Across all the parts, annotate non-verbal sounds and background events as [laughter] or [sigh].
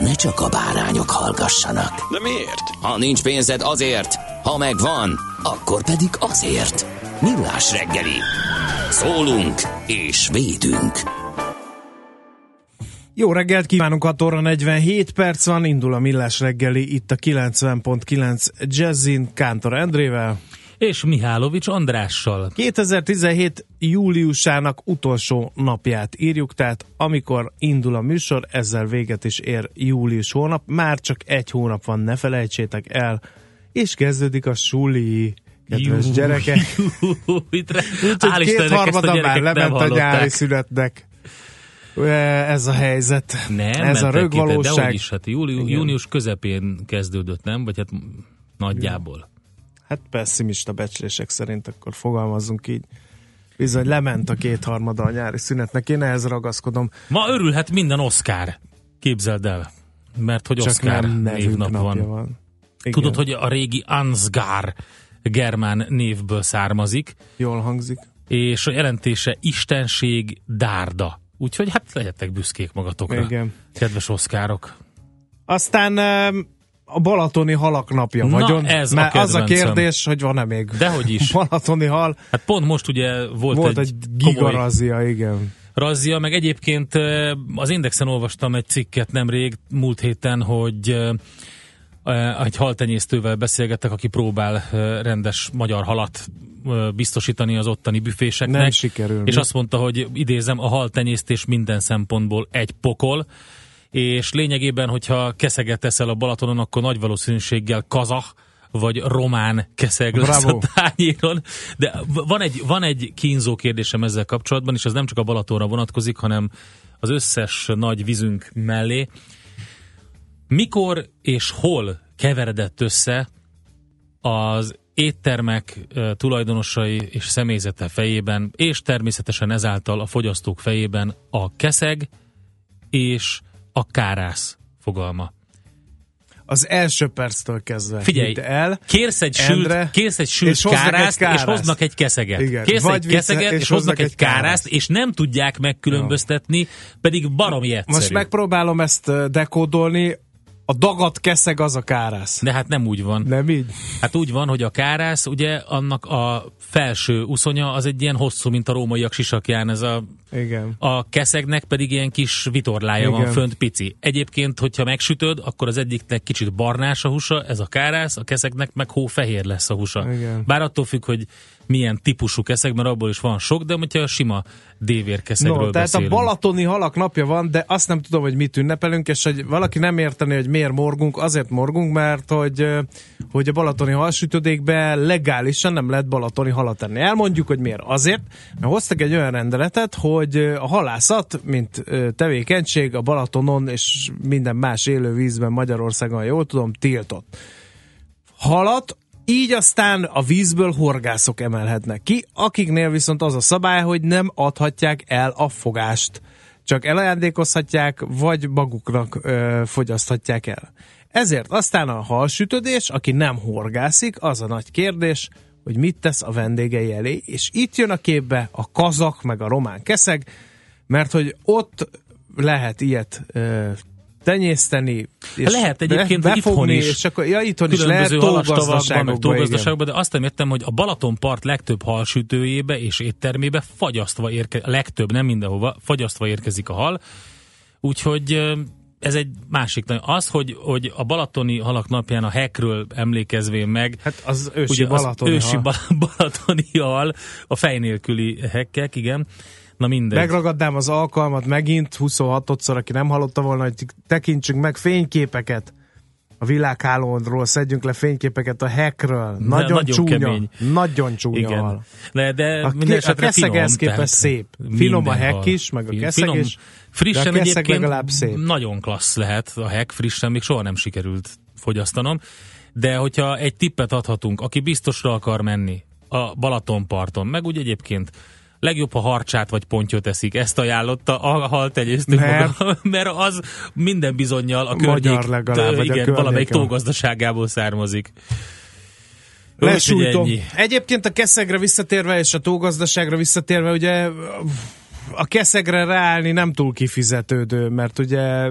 ne csak a bárányok hallgassanak. De miért? Ha nincs pénzed azért, ha megvan, akkor pedig azért. Millás reggeli. Szólunk és védünk. Jó reggelt kívánunk, 6 óra 47 perc van, indul a Millás reggeli itt a 90.9 Jazzin Kántor Endrével. És Mihálovics Andrással. 2017 júliusának utolsó napját írjuk, tehát amikor indul a műsor, ezzel véget is ér július hónap, már csak egy hónap van, ne felejtsétek el, és kezdődik a suli, kedves Jú, gyerekek. Úgyhogy kétharmada már lement a nyári szünetnek. Ez a helyzet. Nem, Ez a rögvalóság. dehogy is, hát júli, Igen. június közepén kezdődött, nem? Vagy hát nagyjából. Hát pessimista becslések szerint akkor fogalmazzunk így. Bizony lement a kétharmada a nyári szünetnek, én ehhez ragaszkodom. Ma örülhet minden Oscar. Képzeld el. Mert hogy Csak Oscar nem névnap van. van. Igen, Tudod, hogy a régi Ansgar germán névből származik, Jól hangzik. és a jelentése Istenség dárda. Úgyhogy hát legyetek büszkék magatokra, Igen. kedves oszkárok. Aztán a balatoni halak napja Na, vagyon. ez a mert az a kérdés, hogy van-e még Dehogy is. [laughs] balatoni hal. Hát pont most ugye volt, Volt egy, egy komoly gigarazia, igen. razzia, meg egyébként eh, az Indexen olvastam egy cikket nemrég, múlt héten, hogy eh, eh, egy haltenyésztővel beszélgettek, aki próbál rendes magyar halat biztosítani az ottani büféseknek. Nem sikerül. És mi? azt mondta, hogy idézem, a haltenyésztés minden szempontból egy pokol, és lényegében, hogyha keszeget teszel a Balatonon, akkor nagy valószínűséggel kazah vagy román keszeg lesz Bravo. a tányéron. De van egy, van egy kínzó kérdésem ezzel kapcsolatban, és ez nem csak a Balatonra vonatkozik, hanem az összes nagy vízünk mellé. Mikor és hol keveredett össze az éttermek tulajdonosai és személyzete fejében, és természetesen ezáltal a fogyasztók fejében a keszeg és a kárász fogalma. Az első perctől kezdve. Figyelj, el. kérsz egy Endre, sült, kérsz egy sült és egy kárászt, és kárászt. hoznak egy keszeget. Igen. Kérsz egy keszeget, és és hoznak egy kárászt. kárászt, és nem tudják megkülönböztetni, pedig baromi egyszerű. Most megpróbálom ezt dekódolni. A dagat keszeg az a kárász. De hát nem úgy van. Nem így? Hát úgy van, hogy a kárász, ugye annak a felső uszonya az egy ilyen hosszú, mint a rómaiak sisakján, ez a, Igen. a keszegnek pedig ilyen kis vitorlája Igen. van fönt pici. Egyébként, hogyha megsütöd, akkor az egyiknek kicsit barnás a húsa, ez a kárász, a keszegnek meg hófehér lesz a húsa. Igen. Bár attól függ, hogy milyen típusú keszeg, mert abból is van sok, de hogyha a sima dévérkeszegről No, tehát beszélünk. a balatoni halak napja van, de azt nem tudom, hogy mit ünnepelünk, és hogy valaki nem érteni, hogy miért morgunk, azért morgunk, mert hogy, hogy a balatoni halsütödékbe legálisan nem lehet balatoni halat enni. Elmondjuk, hogy miért. Azért, mert hoztak egy olyan rendeletet, hogy a halászat, mint tevékenység a Balatonon és minden más élővízben Magyarországon, ha jól tudom, tiltott. Halat így aztán a vízből horgászok emelhetnek ki, akiknél viszont az a szabály, hogy nem adhatják el a fogást. Csak elajándékozhatják, vagy maguknak ö, fogyaszthatják el. Ezért aztán a halsütödés, aki nem horgászik, az a nagy kérdés, hogy mit tesz a vendégei elé, és itt jön a képbe a kazak, meg a román keszeg, mert hogy ott lehet ilyet ö, tenyészteni. És Lehet egyébként, be- hogy itthon befogni, is. És akkor, ja, itthon is lehet tógazdaságokban, de azt nem értem, hogy a Balatonpart legtöbb halsütőjébe és éttermébe fagyasztva érkezik, legtöbb, nem mindenhova, fagyasztva érkezik a hal, úgyhogy ez egy másik nagy. Az, hogy, hogy a balatoni halak napján a hekről emlékezvén meg, Hát az ősi ugye balatoni az ősi hal. ba- [laughs] balatoni hal, a fej nélküli hekkek, igen. Na mindegy. Megragadnám az alkalmat megint, 26-szor, aki nem hallotta volna, hogy tekintsünk meg fényképeket a világhálóról, szedjünk le fényképeket a hekről. Nagyon, nagyon csúnya, kemény. nagyon csúnya Igen. hal. De, de A, ké- a esetre keszeghez képest szép. Finom a hal. is, meg a Finom. keszeg is. Frissen de a egyébként legalább szép. nagyon klassz lehet a hek, frissen még soha nem sikerült fogyasztanom. De hogyha egy tippet adhatunk, aki biztosra akar menni a Balatonparton, meg úgy egyébként legjobb, ha harcsát vagy pontyot eszik. Ezt ajánlotta a haltenyésztő Mert- maga, [laughs] mert az minden bizonyal a környék, legalább, vagy a igen, valamelyik környéken. tógazdaságából származik. Lesújtom. Egyébként a keszegre visszatérve és a tógazdaságra visszatérve, ugye a keszegre ráállni nem túl kifizetődő, mert ugye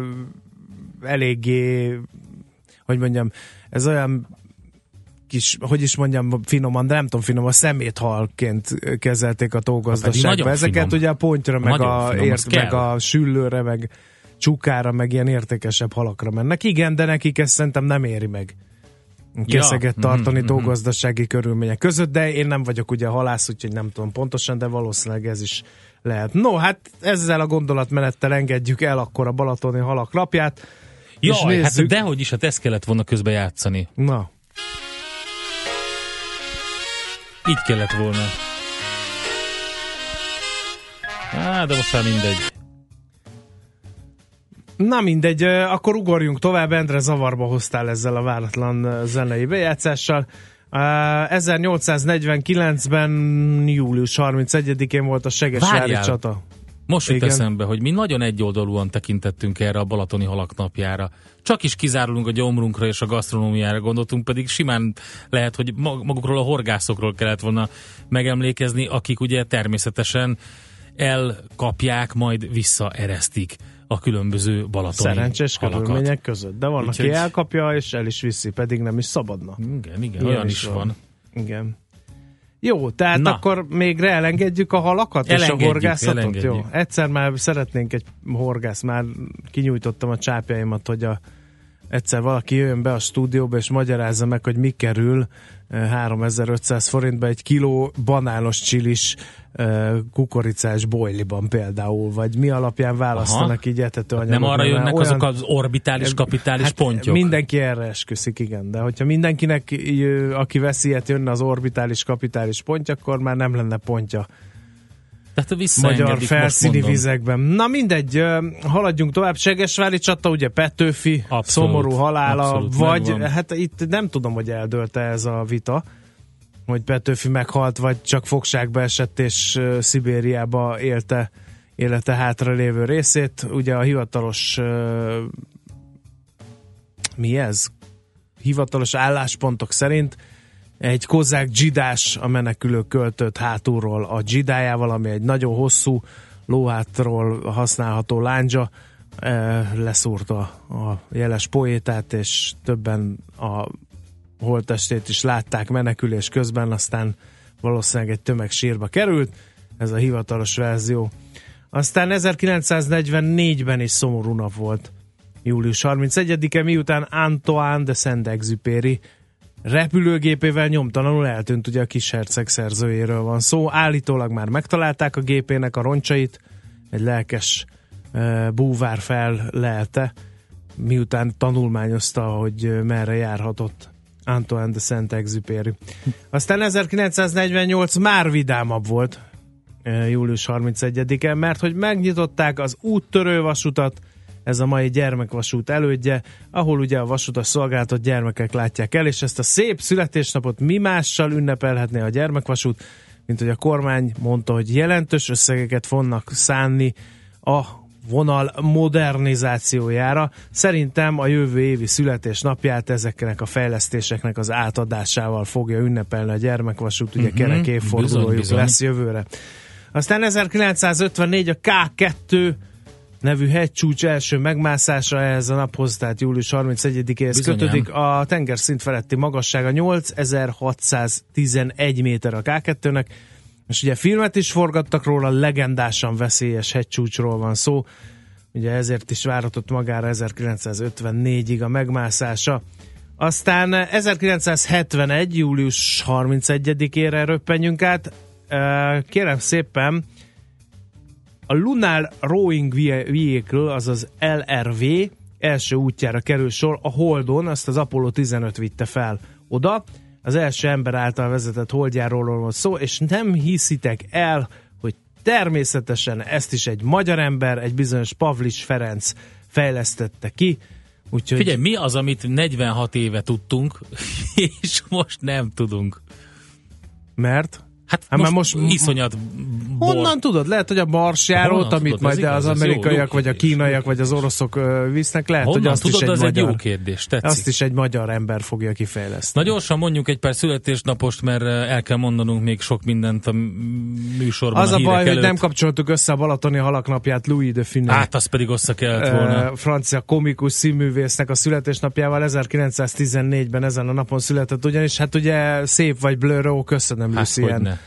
eléggé, hogy mondjam, ez olyan kis, hogy is mondjam finoman, de nem tudom finoman, szeméthalként kezelték a Hát nagyon tógazdaságba. Ezeket finom. ugye a pontyra, meg Nagyon a, finom, ért, meg kell. a süllőre, meg csukára, meg ilyen értékesebb halakra mennek. Igen, de nekik ezt szerintem nem éri meg keszeget Ja, tartani mhm, tógazdasági körülmények között, de én nem vagyok ugye halász, úgyhogy nem tudom pontosan, de valószínűleg ez is lehet. No, hát ezzel a gondolatmenettel engedjük el akkor a balatoni halak lapját. és Jaj, hát nézzük. dehogy is, hát ezt kellett volna közben játszani. Na, Így kellett volna. Á, de most már mindegy. Na mindegy, akkor ugorjunk tovább, Endre zavarba hoztál ezzel a váratlan zenei bejátszással. Ö, 1849-ben július 31-én volt a Várjál. csata. Most jut Igen. eszembe, hogy mi nagyon egyoldalúan tekintettünk erre a balatoni halak napjára. Csak is kizárulunk a gyomrunkra és a gasztronómiára gondoltunk, pedig simán lehet, hogy mag- magukról a horgászokról kellett volna megemlékezni, akik ugye természetesen elkapják, majd visszaeresztik a különböző balatoni Szerencsés halakat. körülmények között. De van, Úgyhogy- aki elkapja, és el is viszi, pedig nem is szabadna. Igen, igen, Ilyen olyan is van. van. Igen. Jó, tehát Na. Akkor még elengedjük a halakat és a Elengedjük, horgászatot? elengedjük. Jó, egyszer már szeretnénk egy horgász, már kinyújtottam a csápjaimat, hogy a, egyszer valaki jöjjön be a stúdióba és magyarázza meg, hogy mi kerül 3500 forintba egy kiló banános csilis kukoricás bojliban például, vagy mi alapján választanak Aha. így etető Nem anyagot, arra jönnek olyan- azok az orbitális, kapitális hát pontyok? Mindenki erre esküszik, igen. De hogyha mindenkinek, aki veszi ilyet, jönne az orbitális, kapitális pontja, akkor már nem lenne pontja Tehát magyar felszíni vizekben. Na mindegy, haladjunk tovább. Segesvári csata, ugye Petőfi, Abszolút, szomorú halála, abszolút, vagy megvan. hát itt nem tudom, hogy eldőlte ez a vita, hogy Petőfi meghalt, vagy csak fogságba esett, és Szibériába élte élete hátra lévő részét. Ugye a hivatalos mi ez? Hivatalos álláspontok szerint egy kozák dzsidás a menekülő költött hátulról a dzsidájával, ami egy nagyon hosszú lóhátról használható lándzsa, eh, leszúrta a jeles poétát, és többen a holttestét is látták menekülés közben, aztán valószínűleg egy tömeg sírba került, ez a hivatalos verzió. Aztán 1944-ben is szomorú nap volt, július 31-e, miután Antoine de Saint-Exupéry repülőgépével nyomtalanul eltűnt, ugye a kis herceg szerzőjéről van szó. Állítólag már megtalálták a gépének a roncsait, egy lelkes búvár fellelte, miután tanulmányozta, hogy merre járhatott Antoine de Saint-Exupéry. Aztán 1948 már vidámabb volt, július 31-en, mert hogy megnyitották az úttörő vasutat, ez a mai gyermekvasút elődje, ahol ugye a vasutas szolgáltat gyermekek látják el, és ezt a szép születésnapot mi mással ünnepelhetné a gyermekvasút, mint hogy a kormány mondta, hogy jelentős összegeket fognak szánni a vonal modernizációjára. Szerintem a jövő évi születésnapját ezeknek a fejlesztéseknek az átadásával fogja ünnepelni a gyermekvasút, ugye Mhm, kerek évfordulójuk lesz jövőre. Aztán 1954 a K2 nevű hegycsúcs első megmászása ehhez a naphoz, tehát július 31-éhez Bizonyám. kötődik. A tengerszint feletti magassága 8611 méter a K2-nek, és ugye filmet is forgattak róla, legendásan veszélyes hegycsúcsról van szó. ugye ezért is váratott magára 1954-ig a megmászása. Aztán 1971. július 31-ére röppenjünk át. Kérem szépen, a Lunar Rowing Vehicle, azaz LRV első útjára kerül sor a Holdon, azt az Apollo 15 vitte fel oda. Az első ember által vezetett holdjáról van szó, és nem hiszitek el, hogy természetesen ezt is egy magyar ember, egy bizonyos Pavlis Ferenc fejlesztette ki. Úgyhogy Figyelj, mi az, amit 46 éve tudtunk, [laughs] és most nem tudunk? mert Hát, Hát most, most- iszonyat bor. Honnan tudod? Lehet, hogy a marsjárót, amit tudod? majd az jó, amerikaiak, jó vagy a kínaiak, vagy az oroszok visznek, lehet, Honnan hogy azt tudod, is egy egy magyar, jó kérdés, tetszik. azt is egy magyar ember fogja kifejleszteni. Na gyorsan mondjuk egy pár születésnapost, mert el kell mondanunk még sok mindent a műsorban Az a, hírek baj, előtt. hogy nem kapcsoltuk össze a Balatoni halaknapját Louis de Funès. Hát, az pedig össze kellett volna. francia komikus színművésznek a születésnapjával 1914-ben ezen a napon született, ugyanis hát ugye szép vagy blőró, köszönöm Hát, Lucien.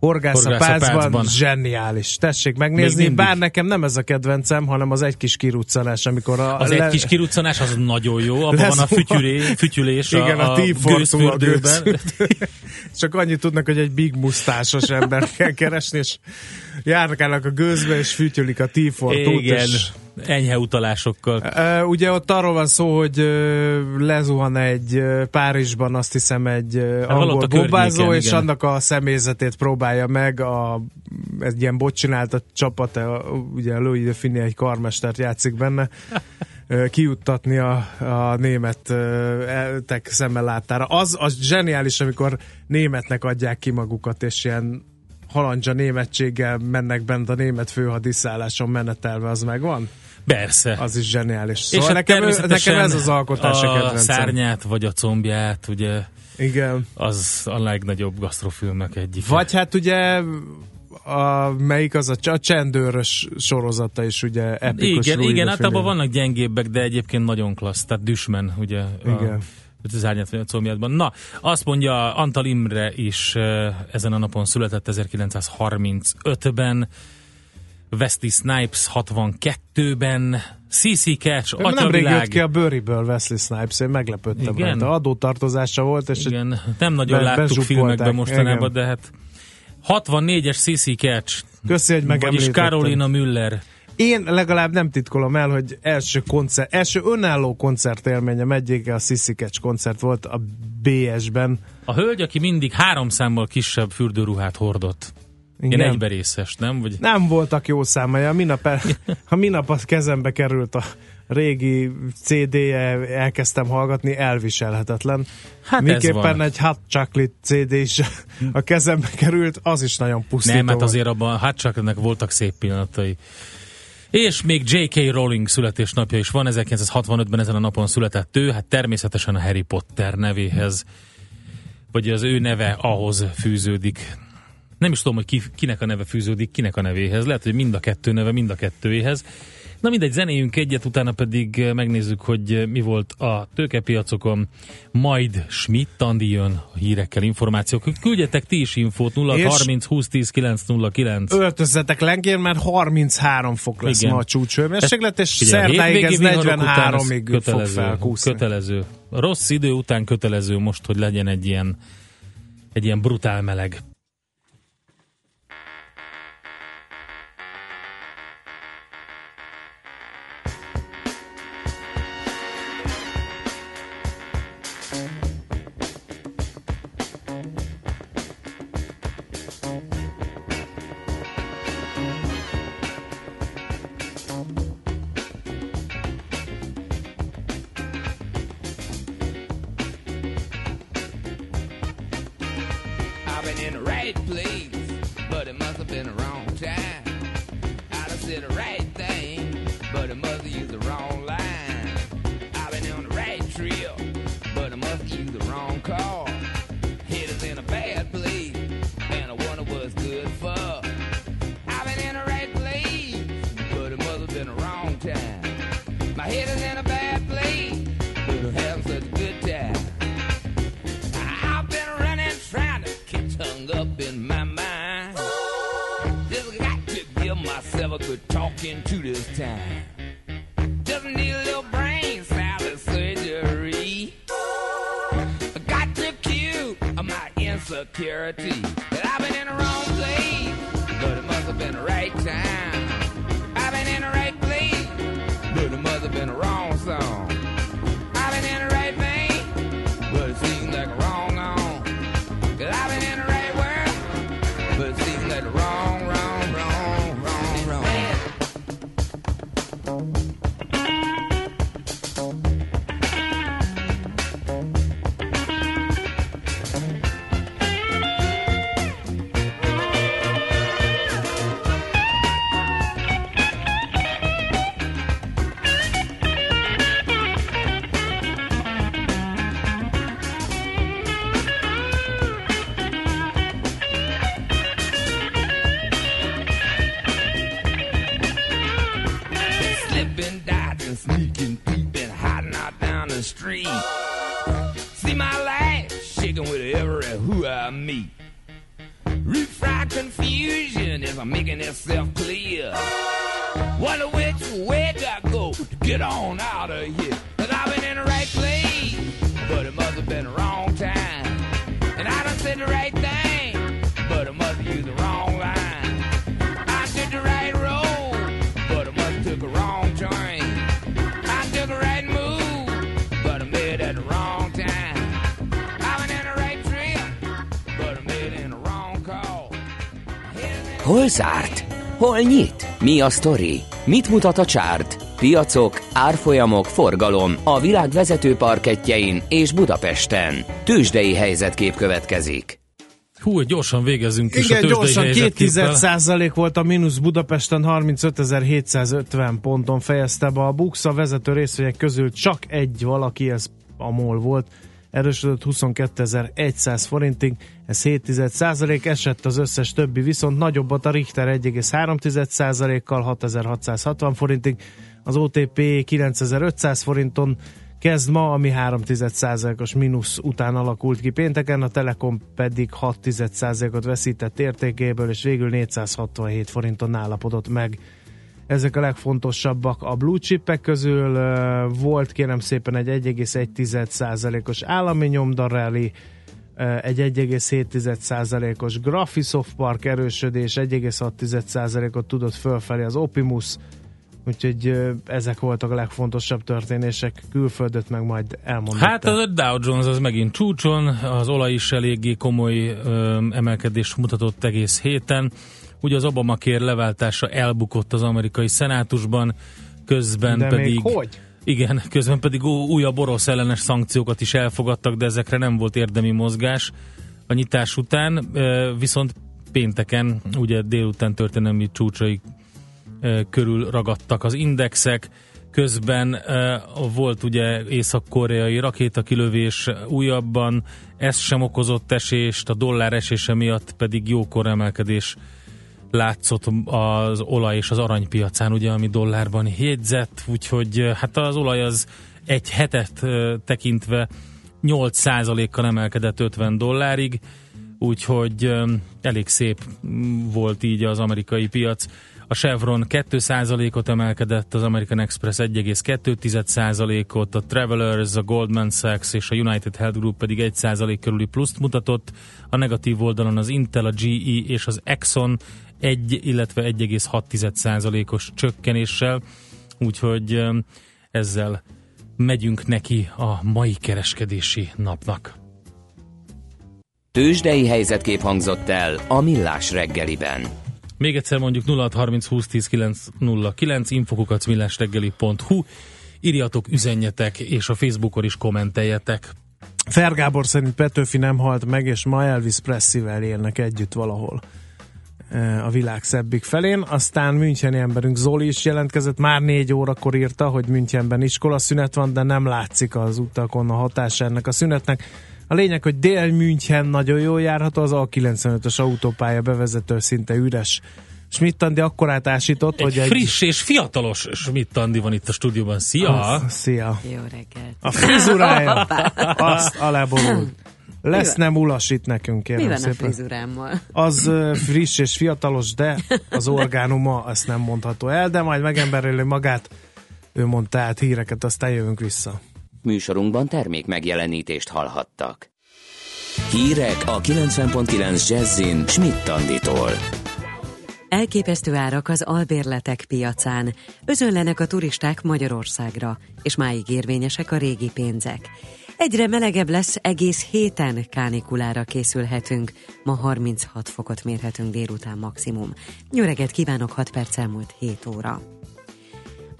Hogyne. Horgász a Horgász a pácban, pácban. zseniális. Tessék megnézni, bár nekem nem ez a kedvencem, hanem az egy kis kiruccanás, amikor a, Az egy kis kiruccanás, az nagyon jó, abban van a fütyülé, fütyülés Igen, a, a, a gőzfürdőben. gőzfürdő. [laughs] Csak annyit tudnak, hogy egy big musztásos ember kell keresni, és járnak a gőzbe, és fütyülik a tífortút. És, enyhe utalásokkal. Ö, ugye ott arról van szó, hogy lezuhan egy Párizsban, azt hiszem egy valahol angol bombázó, és igen. annak a személyzetét próbálja meg, a, egy ilyen bot a csapat, ugye Louis de Finney egy karmestert játszik benne, kijuttatni a, a németek szemmel láttára. Az, az zseniális, amikor németnek adják ki magukat, és ilyen halandzsa németséggel mennek bent a német főhadiszálláson menetelve, az megvan? Persze. Az is zseniális. és Szóval hát nekem, nekem ez az alkotás a a szárnyát, vagy a combját, ugye, Igen. az a legnagyobb gasztrofilmek egyik. Vagy hát ugye a, melyik az a, a csendőrös sorozata is ugye epikus igen, Louis igen, hát abban vannak gyengébbek, de egyébként nagyon klassz. Tehát Düsmen, ugye. Igen. A, az árnyat vagy a combjátban. Na, azt mondja Antal Imre is ezen a napon született 1935-ben, Wesley Snipes 62-ben, CC Catch, Atyavilág. jött ki a Bőriből Wesley Snipes, én meglepődtem Igen? rajta. Adótartozása volt, és Igen, nem nagyon be- láttuk filmekben mostanában, igen. de hát 64-es CC Catch, köszi, hogy vagyis. Carolina Müller. Én legalább nem titkolom el, hogy első koncert, első önálló koncertélményem egyike a Sissy Catch koncert volt a BS-ben. A hölgy, aki mindig három számmal kisebb fürdőruhát hordott. Ilyen Igen. egyberészes, nem? Vagy Nem voltak jó számai. A minap, el, ha minap a kezembe került a régi CD-je, elkezdtem hallgatni, elviselhetetlen. Hát ez Miképpen egy Hot Chocolate CD is a kezembe került, az is nagyon pusztító. Nem, hát volt. azért abban, hát csak ennek voltak szép pillanatai. És még J.K. Rowling születésnapja is van, 1965-ben ezen a napon született ő, hát természetesen a Harry Potter nevéhez, vagy az ő neve ahhoz fűződik. Nem is tudom, hogy ki, kinek a neve fűződik, kinek a nevéhez. Lehet, hogy mind a kettő neve, mind a kettőjéhez. Na mindegy, zenéjünk egyet, utána pedig eh, megnézzük, hogy eh, mi volt a tőkepiacokon. Majd Schmidt Andi jön a hírekkel, információk. Küldjetek ti is infót 0 És- 30 20 10 909. Öltözzetek lengér, mert 33 fok lesz Igen. ma a csúcsőmérséklet, és szerdáig ez hétvégi viharok után ez 43-ig fog kötelező, felkúszni. kötelező. A rossz idő után kötelező most, hogy legyen egy ilyen, egy ilyen brutál meleg. never could talk into this time. Doesn't need a little brain salad surgery. I got to cue my insecurity. Hol nyit? Mi a sztori? Mit mutat a csárt? Piacok, árfolyamok, forgalom a világ vezető parketjein és Budapesten. Tősdei helyzetkép következik. Hú, gyorsan végezzünk is a Igen, tőzsdei gyorsan 2 helyzetképpel. százalék volt a mínusz Budapesten, 35.750 ponton fejezte be a Bux. A vezető részvények közül csak egy valaki, ez a MOL volt, erősödött 22.100 forintig, ez 7 százalék, esett az összes többi, viszont nagyobbat a Richter 1,3 százalékkal 6660 forintig, az OTP 9500 forinton kezd ma, ami 3 os mínusz után alakult ki pénteken, a Telekom pedig 6 ot veszített értékéből, és végül 467 forinton állapodott meg. Ezek a legfontosabbak a blue chipek közül. Volt kérem szépen egy 1,1%-os állami nyomdarelli, ö, egy 1,7%-os Graphisoft Park erősödés, 1,6%-ot tudott fölfelé az Opimus, úgyhogy ezek voltak a legfontosabb történések, külföldöt meg majd elmondom. Hát az a Dow Jones az megint csúcson, az olaj is eléggé komoly ö, emelkedést mutatott egész héten. Ugye az Obamacare leváltása elbukott az amerikai szenátusban, közben De pedig... még hogy? Igen, [laughs] közben pedig újabb orosz ellenes szankciókat is elfogadtak, de ezekre nem volt érdemi mozgás a nyitás után, viszont pénteken, ugye délután történelmi csúcsai körül ragadtak az indexek, közben volt ugye észak-koreai rakétakilövés újabban, ez sem okozott esést, a dollár esése miatt pedig jókor emelkedés látszott az olaj és az aranypiacán, ugye, ami dollárban jegyzett, úgyhogy eh, hát az olaj az egy hetet eh, tekintve 8%-kal emelkedett 50 dollárig, úgyhogy eh, elég szép mm, volt így az amerikai piac. A Chevron 2%-ot emelkedett, az American Express 1,2%-ot, a Travelers, a Goldman Sachs és a United Health Group pedig 1% körüli pluszt mutatott. A negatív oldalon az Intel, a GE és az Exxon 1, illetve 1,6%-os csökkenéssel, úgyhogy ezzel megyünk neki a mai kereskedési napnak. Tősdei helyzetkép hangzott el a Millás reggeliben. Még egyszer mondjuk 0630 20 10 909 infokukat millásreggeli.hu írjatok, üzenjetek, és a Facebookon is kommenteljetek. Fergábor szerint Petőfi nem halt meg, és ma Elvis Presley-vel élnek együtt valahol eh, a világ szebbik felén. Aztán Müncheni emberünk Zoli is jelentkezett, már négy órakor írta, hogy Münchenben iskolaszünet van, de nem látszik az utakon a hatása ennek a szünetnek. A lényeg, hogy Dél-München nagyon jól járható, az A95-ös autópálya bevezető szinte üres. Schmidt Andi akkor átásított, Egy hogy egy... friss és fiatalos Schmidt Andi van itt a stúdióban. Szia! Ah, szia! Jó reggelt. A frizurája! Azt aláborult. Lesz Mi nem ulasít nekünk, Mi kérem van a szépen. frizurámmal? Az friss és fiatalos, de az orgánuma azt nem mondható el, de majd megembereli magát. Ő mondta át híreket, aztán jövünk vissza. Műsorunkban termék megjelenítést hallhattak. Hírek a 90.9 Jazzin Schmidt Anditól. Elképesztő árak az albérletek piacán. Özönlenek a turisták Magyarországra, és máig érvényesek a régi pénzek. Egyre melegebb lesz, egész héten kánikulára készülhetünk. Ma 36 fokot mérhetünk délután maximum. Nyöreget kívánok, 6 perc elmúlt 7 óra.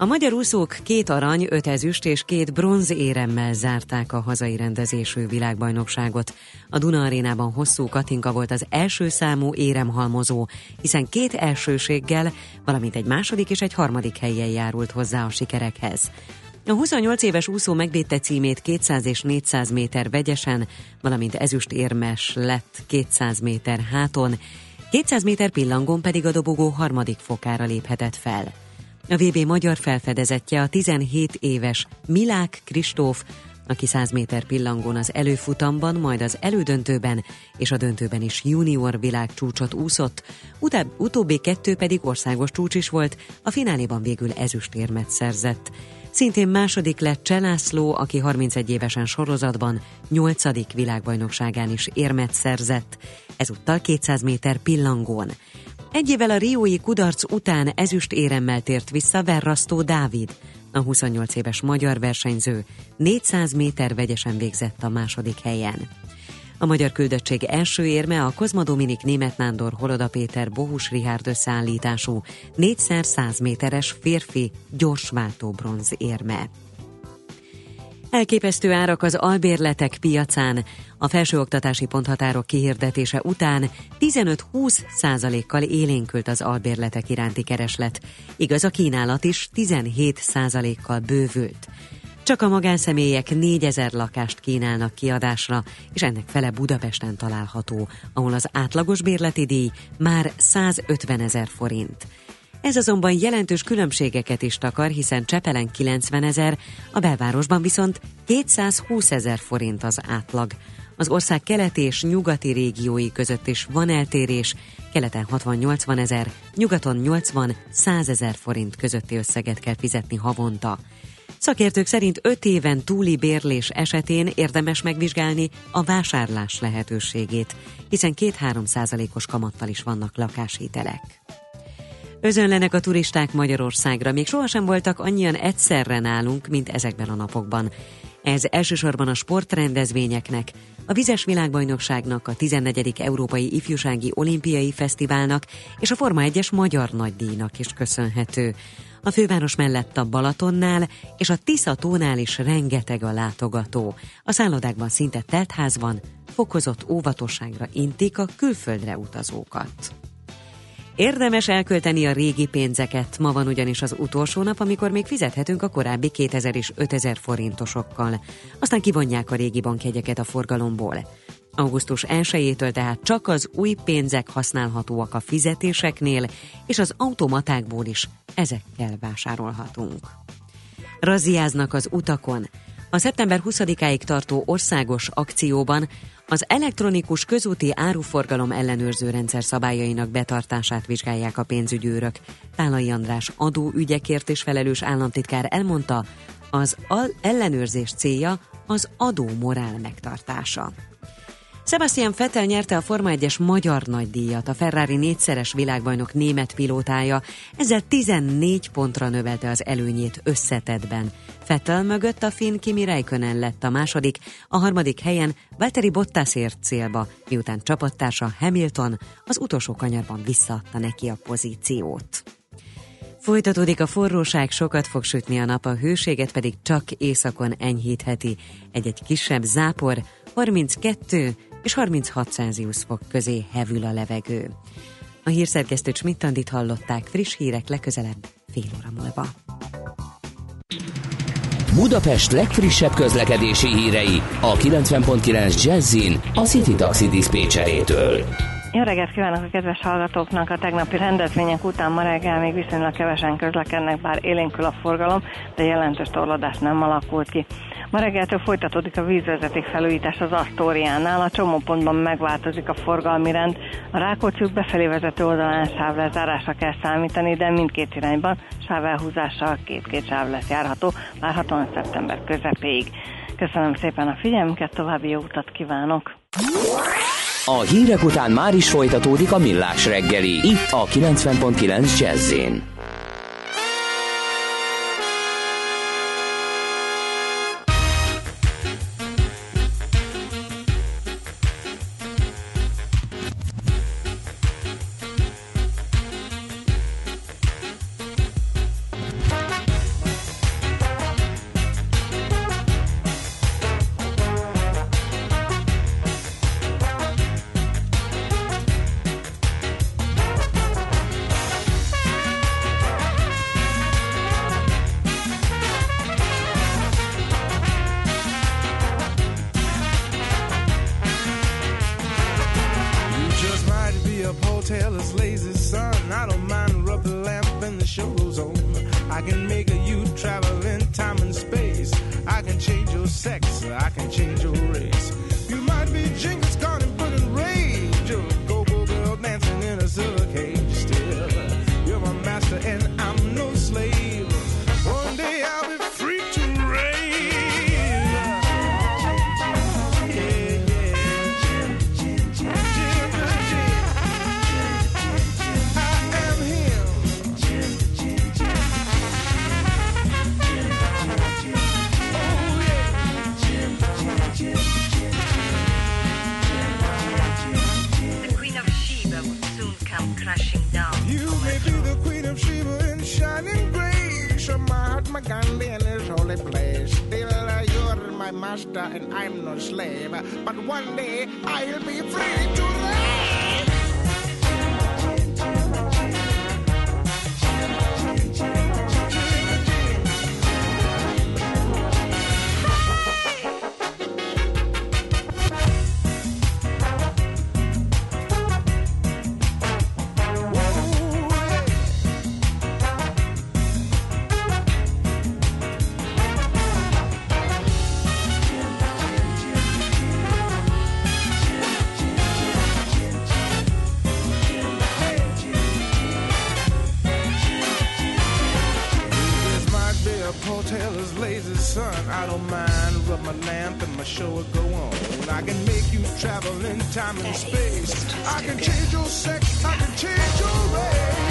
A magyar úszók két arany, öt ezüst és két bronz éremmel zárták a hazai rendezésű világbajnokságot. A Duna arénában hosszú Katinka volt az első számú éremhalmozó, hiszen két elsőséggel, valamint egy második és egy harmadik helyen járult hozzá a sikerekhez. A 28 éves úszó megvédte címét 200 és 400 méter vegyesen, valamint ezüst érmes lett 200 méter háton, 200 méter pillangón pedig a dobogó harmadik fokára léphetett fel. A VB magyar felfedezetje a 17 éves Milák Kristóf, aki 100 méter pillangón az előfutamban, majd az elődöntőben és a döntőben is junior világcsúcsot úszott, utább, utóbbi kettő pedig országos csúcs is volt, a fináléban végül ezüstérmet szerzett. Szintén második lett Cselászló, aki 31 évesen sorozatban 8. világbajnokságán is érmet szerzett, ezúttal 200 méter pillangón. Egy évvel a riói kudarc után ezüst éremmel tért vissza Verrasztó Dávid, a 28 éves magyar versenyző 400 méter vegyesen végzett a második helyen. A magyar küldöttség első érme a Kozma Dominik Német Nándor Holoda Péter Bohus Rihárd összeállítású 4x100 méteres férfi gyorsváltó bronz érme. Elképesztő árak az albérletek piacán. A felsőoktatási ponthatárok kihirdetése után 15-20 százalékkal élénkült az albérletek iránti kereslet. Igaz, a kínálat is 17 százalékkal bővült. Csak a magánszemélyek 4000 lakást kínálnak kiadásra, és ennek fele Budapesten található, ahol az átlagos bérleti díj már 150 ezer forint. Ez azonban jelentős különbségeket is takar, hiszen Csepelen 90 ezer, a belvárosban viszont 220 ezer forint az átlag. Az ország keleti és nyugati régiói között is van eltérés, keleten 60-80 ezer, nyugaton 80-100 ezer forint közötti összeget kell fizetni havonta. Szakértők szerint 5 éven túli bérlés esetén érdemes megvizsgálni a vásárlás lehetőségét, hiszen 2-3 százalékos kamattal is vannak lakáshitelek. Özönlenek a turisták Magyarországra, még sohasem voltak annyian egyszerre nálunk, mint ezekben a napokban. Ez elsősorban a sportrendezvényeknek, a Vizes Világbajnokságnak, a 14. Európai Ifjúsági Olimpiai Fesztiválnak és a Forma 1-es Magyar Nagydíjnak is köszönhető. A főváros mellett a Balatonnál és a Tisza-tónál is rengeteg a látogató. A szállodákban szinte teltházban fokozott óvatosságra intik a külföldre utazókat. Érdemes elkölteni a régi pénzeket, ma van ugyanis az utolsó nap, amikor még fizethetünk a korábbi 2000 és 5000 forintosokkal. Aztán kivonják a régi bankjegyeket a forgalomból. Augusztus 1-től tehát csak az új pénzek használhatóak a fizetéseknél, és az automatákból is ezekkel vásárolhatunk. Razziáznak az utakon. A szeptember 20-áig tartó országos akcióban az elektronikus közúti áruforgalom ellenőrző rendszer szabályainak betartását vizsgálják a pénzügyőrök. Tálai András adóügyekért és felelős államtitkár elmondta, az ellenőrzés célja az adó morál megtartása. Sebastian Vettel nyerte a Forma 1-es magyar nagydíjat, a Ferrari négyszeres világbajnok német pilótája, ezzel 14 pontra növelte az előnyét összetetben. Vettel mögött a finn Kimi Räikkönen lett a második, a harmadik helyen Valtteri Bottas ért célba, miután csapattársa Hamilton az utolsó kanyarban visszaadta neki a pozíciót. Folytatódik a forróság, sokat fog sütni a nap, a hőséget pedig csak északon enyhítheti. Egy-egy kisebb zápor, 32 és 36 Celsius fok közé hevül a levegő. A hírszerkesztő Csmittandit hallották friss hírek legközelebb fél óra múlva. Budapest legfrissebb közlekedési hírei a 90.9 Jazzin a City Taxi Dispécsejétől. Jó reggelt kívánok a kedves hallgatóknak! A tegnapi rendezvények után ma reggel még viszonylag kevesen közlekednek, bár élénkül a forgalom, de jelentős torlódás nem alakult ki. Ma reggeltől folytatódik a vízvezeték felújítás az Asztóriánál, a csomópontban megváltozik a forgalmi rend. A Rákóczi befelé vezető oldalán sávlezárásra kell számítani, de mindkét irányban sávelhúzással két-két sáv lesz járható, várhatóan szeptember közepéig. Köszönöm szépen a figyelmüket, további jó utat kívánok! A hírek után már is folytatódik a millás reggeli, itt a 90.9 jazz don't mind rub my lamp and my show will go on. I can make you travel in time and space. I can change your sex. I can change your race.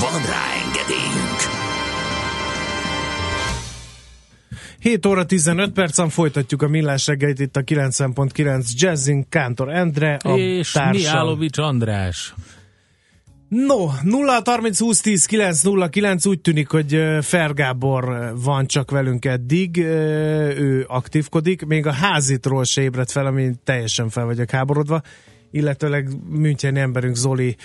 Van rá engedélyünk! 7 óra 15 percen folytatjuk a millás reggelit itt a 90.9 Jazzin Kántor Endre, a És társam. Miálovics András. No, 0 30 20 10 9 0 9 úgy tűnik, hogy Fergábor van csak velünk eddig, ő aktívkodik, még a házitról se ébredt fel, ami teljesen fel vagyok háborodva, illetőleg Müncheni emberünk Zoli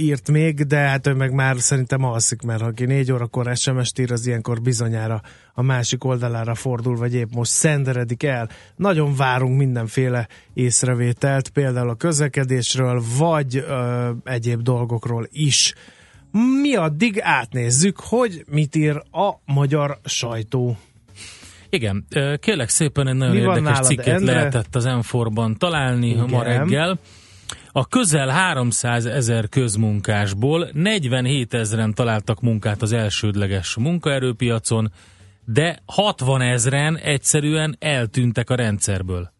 írt még, de hát ő meg már szerintem alszik, mert aki négy órakor SMS-t ír, az ilyenkor bizonyára a másik oldalára fordul, vagy épp most szenderedik el. Nagyon várunk mindenféle észrevételt, például a közlekedésről, vagy ö, egyéb dolgokról is. Mi addig átnézzük, hogy mit ír a magyar sajtó. Igen, kérlek szépen egy nagyon Mi érdekes cikket Endre? lehetett az M4-ban találni Igen. ma reggel. A közel 300 ezer közmunkásból 47 ezeren találtak munkát az elsődleges munkaerőpiacon, de 60 ezeren egyszerűen eltűntek a rendszerből.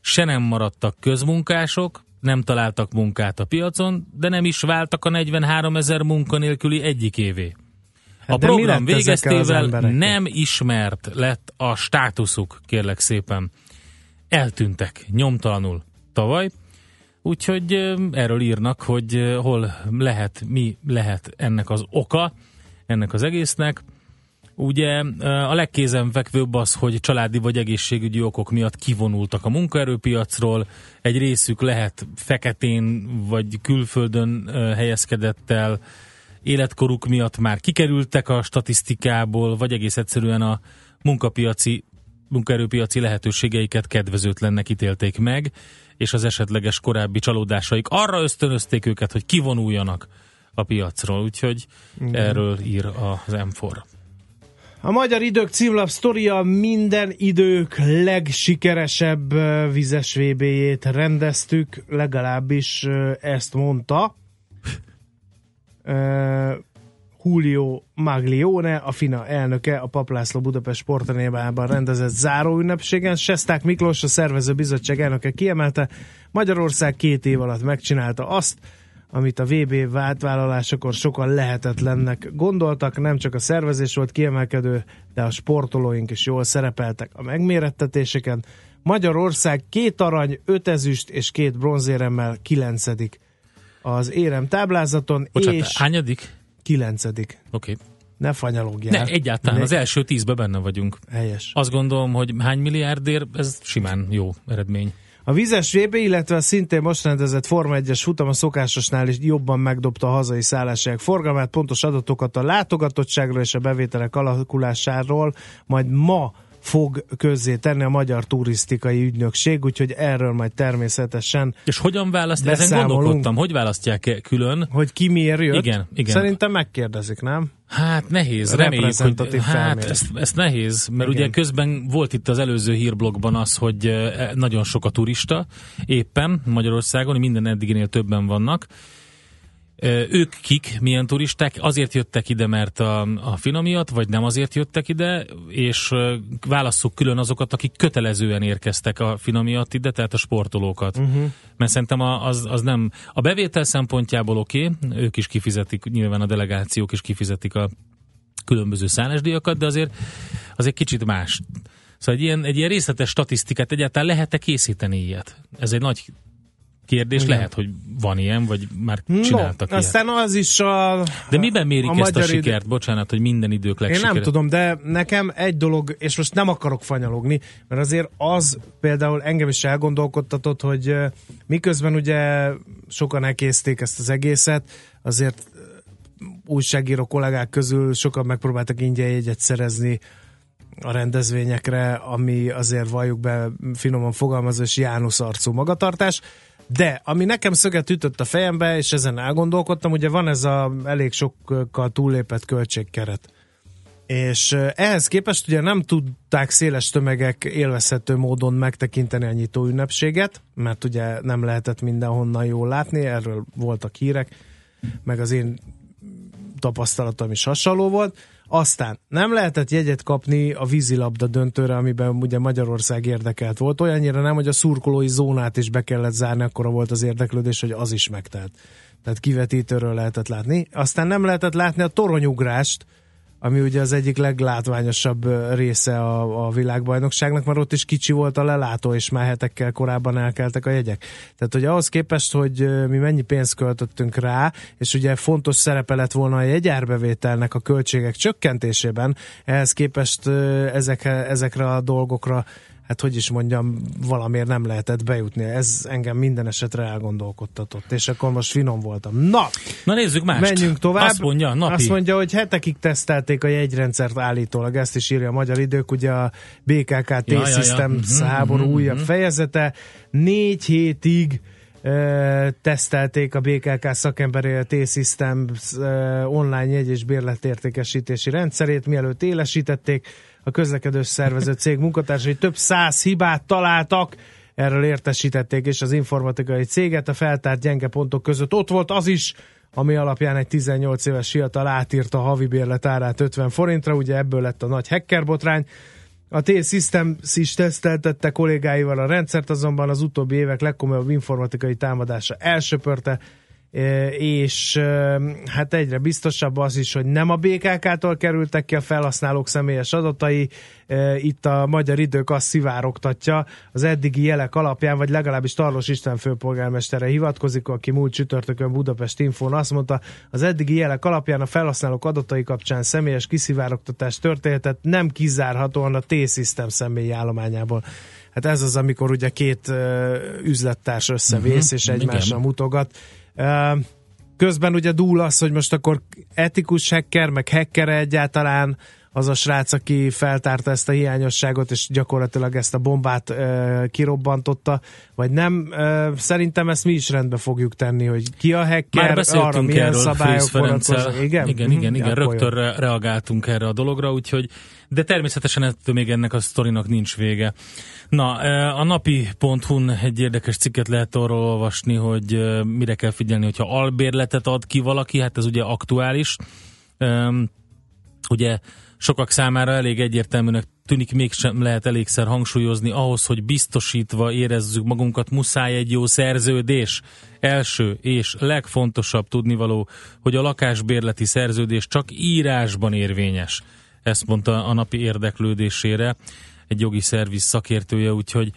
Se nem maradtak közmunkások, nem találtak munkát a piacon, de nem is váltak a 43 ezer munkanélküli egyik évé. A Hát de mi program végeztével nem ismert lett a státuszuk, kérlek szépen. Eltűntek nyomtalanul tavaly, úgyhogy erről írnak, hogy hol lehet, mi lehet ennek az oka, ennek az egésznek. Ugye a legkézenfekvőbb az, hogy családi vagy egészségügyi okok miatt kivonultak a munkaerőpiacról, egy részük lehet feketén vagy külföldön helyezkedett el, életkoruk miatt már kikerültek a statisztikából, vagy egész egyszerűen a munkapiaci, munkaerőpiaci lehetőségeiket kedvezőtlennek ítélték meg, és az esetleges korábbi csalódásaik arra ösztönözték őket, hogy kivonuljanak a piacról, úgyhogy Igen. erről ír az M4. A Magyar Idők címlap sztoria minden idők legsikeresebb vizes VB-jét rendeztük, legalábbis ezt mondta. Julio Maglione, a FINA elnöke, a Paplászló Budapest sportarénában rendezett záróünnepségen. Sesták Miklós, a szervező bizottság elnöke kiemelte, Magyarország két év alatt megcsinálta azt, amit a VB váltvállalásakor sokan lehetetlennek gondoltak, nem csak a szervezés volt kiemelkedő, de a sportolóink is jól szerepeltek a megmérettetéseken. Magyarország két arany, öt ezüst és két bronzéremmel kilencedik az érem táblázaton, Bocsánat, és hányadik? Kilencedik. Oké. Ne fanyalogjál. Ne, egyáltalán Ne- az első tízbe benne vagyunk. Helyes. Azt gondolom, hogy hány milliárdért, ez simán jó eredmény. A vizes VB, illetve a szintén most rendezett Forma 1-es futam a szokásosnál is jobban megdobta a hazai szálláshelyek forgalmát, pontos adatokat a látogatottságról és a bevételek alakulásáról majd ma fog közzé tenni a Magyar Turisztikai Ügynökség, úgyhogy erről majd természetesen És hogyan választ? Ezen gondolkodtam, hogy választják külön? hogy ki miért jött. Igen, igen. Szerintem megkérdezik, nem? Hát nehéz, reméljük, hogy hát ezt, ezt nehéz, mert Igen. ugye közben volt itt az előző hírblogban az, hogy eh, nagyon sok a turista éppen Magyarországon, minden eddiginél többen vannak. Ők kik, milyen turisták? Azért jöttek ide, mert a, a FINA miatt, vagy nem azért jöttek ide, és válasszuk külön azokat, akik kötelezően érkeztek a FINA miatt ide, tehát a sportolókat. Uh-huh. Mert szerintem az, az nem... A bevétel szempontjából oké, okay, ők is kifizetik, nyilván a delegációk is kifizetik a különböző szállásdíjakat, de azért, azért kicsit más. Szóval egy ilyen, egy ilyen részletes statisztikát egyáltalán lehet-e készíteni ilyet? Ez egy nagy kérdés, Igen. lehet, hogy van ilyen, vagy már csináltak no, ilyet. aztán az is a... De miben mérik a ezt a magyar idő- sikert? Bocsánat, hogy minden idők Én legsikeres. nem tudom, de nekem egy dolog, és most nem akarok fanyalogni, mert azért az például engem is elgondolkodtatott, hogy miközben ugye sokan elkészték ezt az egészet, azért újságíró kollégák közül sokan megpróbáltak ingyen jegyet szerezni a rendezvényekre, ami azért valljuk be finoman fogalmazva, és János arcú magatartás. De ami nekem szöget ütött a fejembe, és ezen elgondolkodtam, ugye van ez a elég sokkal túllépett költségkeret. És eh, ehhez képest ugye nem tudták széles tömegek élvezhető módon megtekinteni a nyitó ünnepséget, mert ugye nem lehetett mindenhonnan jól látni, erről voltak hírek, meg az én tapasztalatom is hasonló volt. Aztán nem lehetett jegyet kapni a vízilabda döntőre, amiben ugye Magyarország érdekelt volt. Olyannyira nem, hogy a szurkolói zónát is be kellett zárni, akkora volt az érdeklődés, hogy az is megtelt. Tehát kivetítőről lehetett látni. Aztán nem lehetett látni a toronyugrást, ami ugye az egyik leglátványosabb része a, a világbajnokságnak, mert ott is kicsi volt a lelátó, és már hetekkel korábban elkeltek a jegyek. Tehát, hogy ahhoz képest, hogy mi mennyi pénzt költöttünk rá, és ugye fontos szerepe lett volna a jegyárbevételnek a költségek csökkentésében, ehhez képest ezek, ezekre a dolgokra hát hogy is mondjam, valamiért nem lehetett bejutni. Ez engem minden esetre elgondolkodtatott, és akkor most finom voltam. Na, Na nézzük mást. menjünk tovább. Azt mondja, napi. Azt mondja, hogy hetekig tesztelték a jegyrendszert állítólag, ezt is írja a Magyar Idők, ugye a BKK Ja, ja, ja. T-Systems Mhm, háború mhm, újabb mhm. fejezete. Négy hétig ö, tesztelték a BKK szakemberi a T-Systems online jegy- és bérletértékesítési rendszerét, mielőtt élesítették. A közlekedős szervező cég munkatársai több száz hibát találtak, erről értesítették és az informatikai céget. A feltárt gyenge pontok között ott volt az is, ami alapján egy 18 éves fiatal átírta a havi bérlet árát 50 forintra, ugye ebből lett a nagy hacker botrány. A T-Systems is teszteltette kollégáival a rendszert, azonban az utóbbi évek legkomolyabb informatikai támadása elsöpörte, és hát egyre biztosabb az is, hogy nem a BKK-tól kerültek ki a felhasználók személyes adatai, itt a magyar idők azt szivárogtatja az eddigi jelek alapján, vagy legalábbis Tarlós István főpolgármestere hivatkozik, aki múlt csütörtökön Budapest Infón azt mondta, az eddigi jelek alapján a felhasználók adatai kapcsán személyes kiszivárogtatás történhetett, nem kizárhatóan a T-System személyi állományából. Hát ez az, amikor ugye két üzlettárs összevész, Mhm, és egymásra mutogat. Közben ugye dúl az, hogy most akkor etikus hacker, meg hacker egyáltalán az a srác, aki feltárta ezt a hiányosságot, és gyakorlatilag ezt a bombát ö, kirobbantotta, vagy nem. Ö, szerintem ezt mi is rendbe fogjuk tenni, hogy ki a hacker, Már arra beszéltünk milyen erről szabályok vonatkoznak. Igen, igen, Mhm, igen, igen. rögtön re- reagáltunk erre a dologra, úgyhogy, de természetesen ettől még ennek a sztorinak nincs vége. Na, a napi.hu-n egy érdekes cikket lehet arról olvasni, hogy mire kell figyelni, hogyha albérletet ad ki valaki, hát ez ugye aktuális. Ugye sokak számára elég egyértelműnek tűnik, mégsem lehet elégszer hangsúlyozni ahhoz, hogy biztosítva érezzük magunkat, muszáj egy jó szerződés. Első és legfontosabb tudnivaló, hogy a lakásbérleti szerződés csak írásban érvényes. Ezt mondta a napi érdeklődésére egy jogi szerviz szakértője, úgyhogy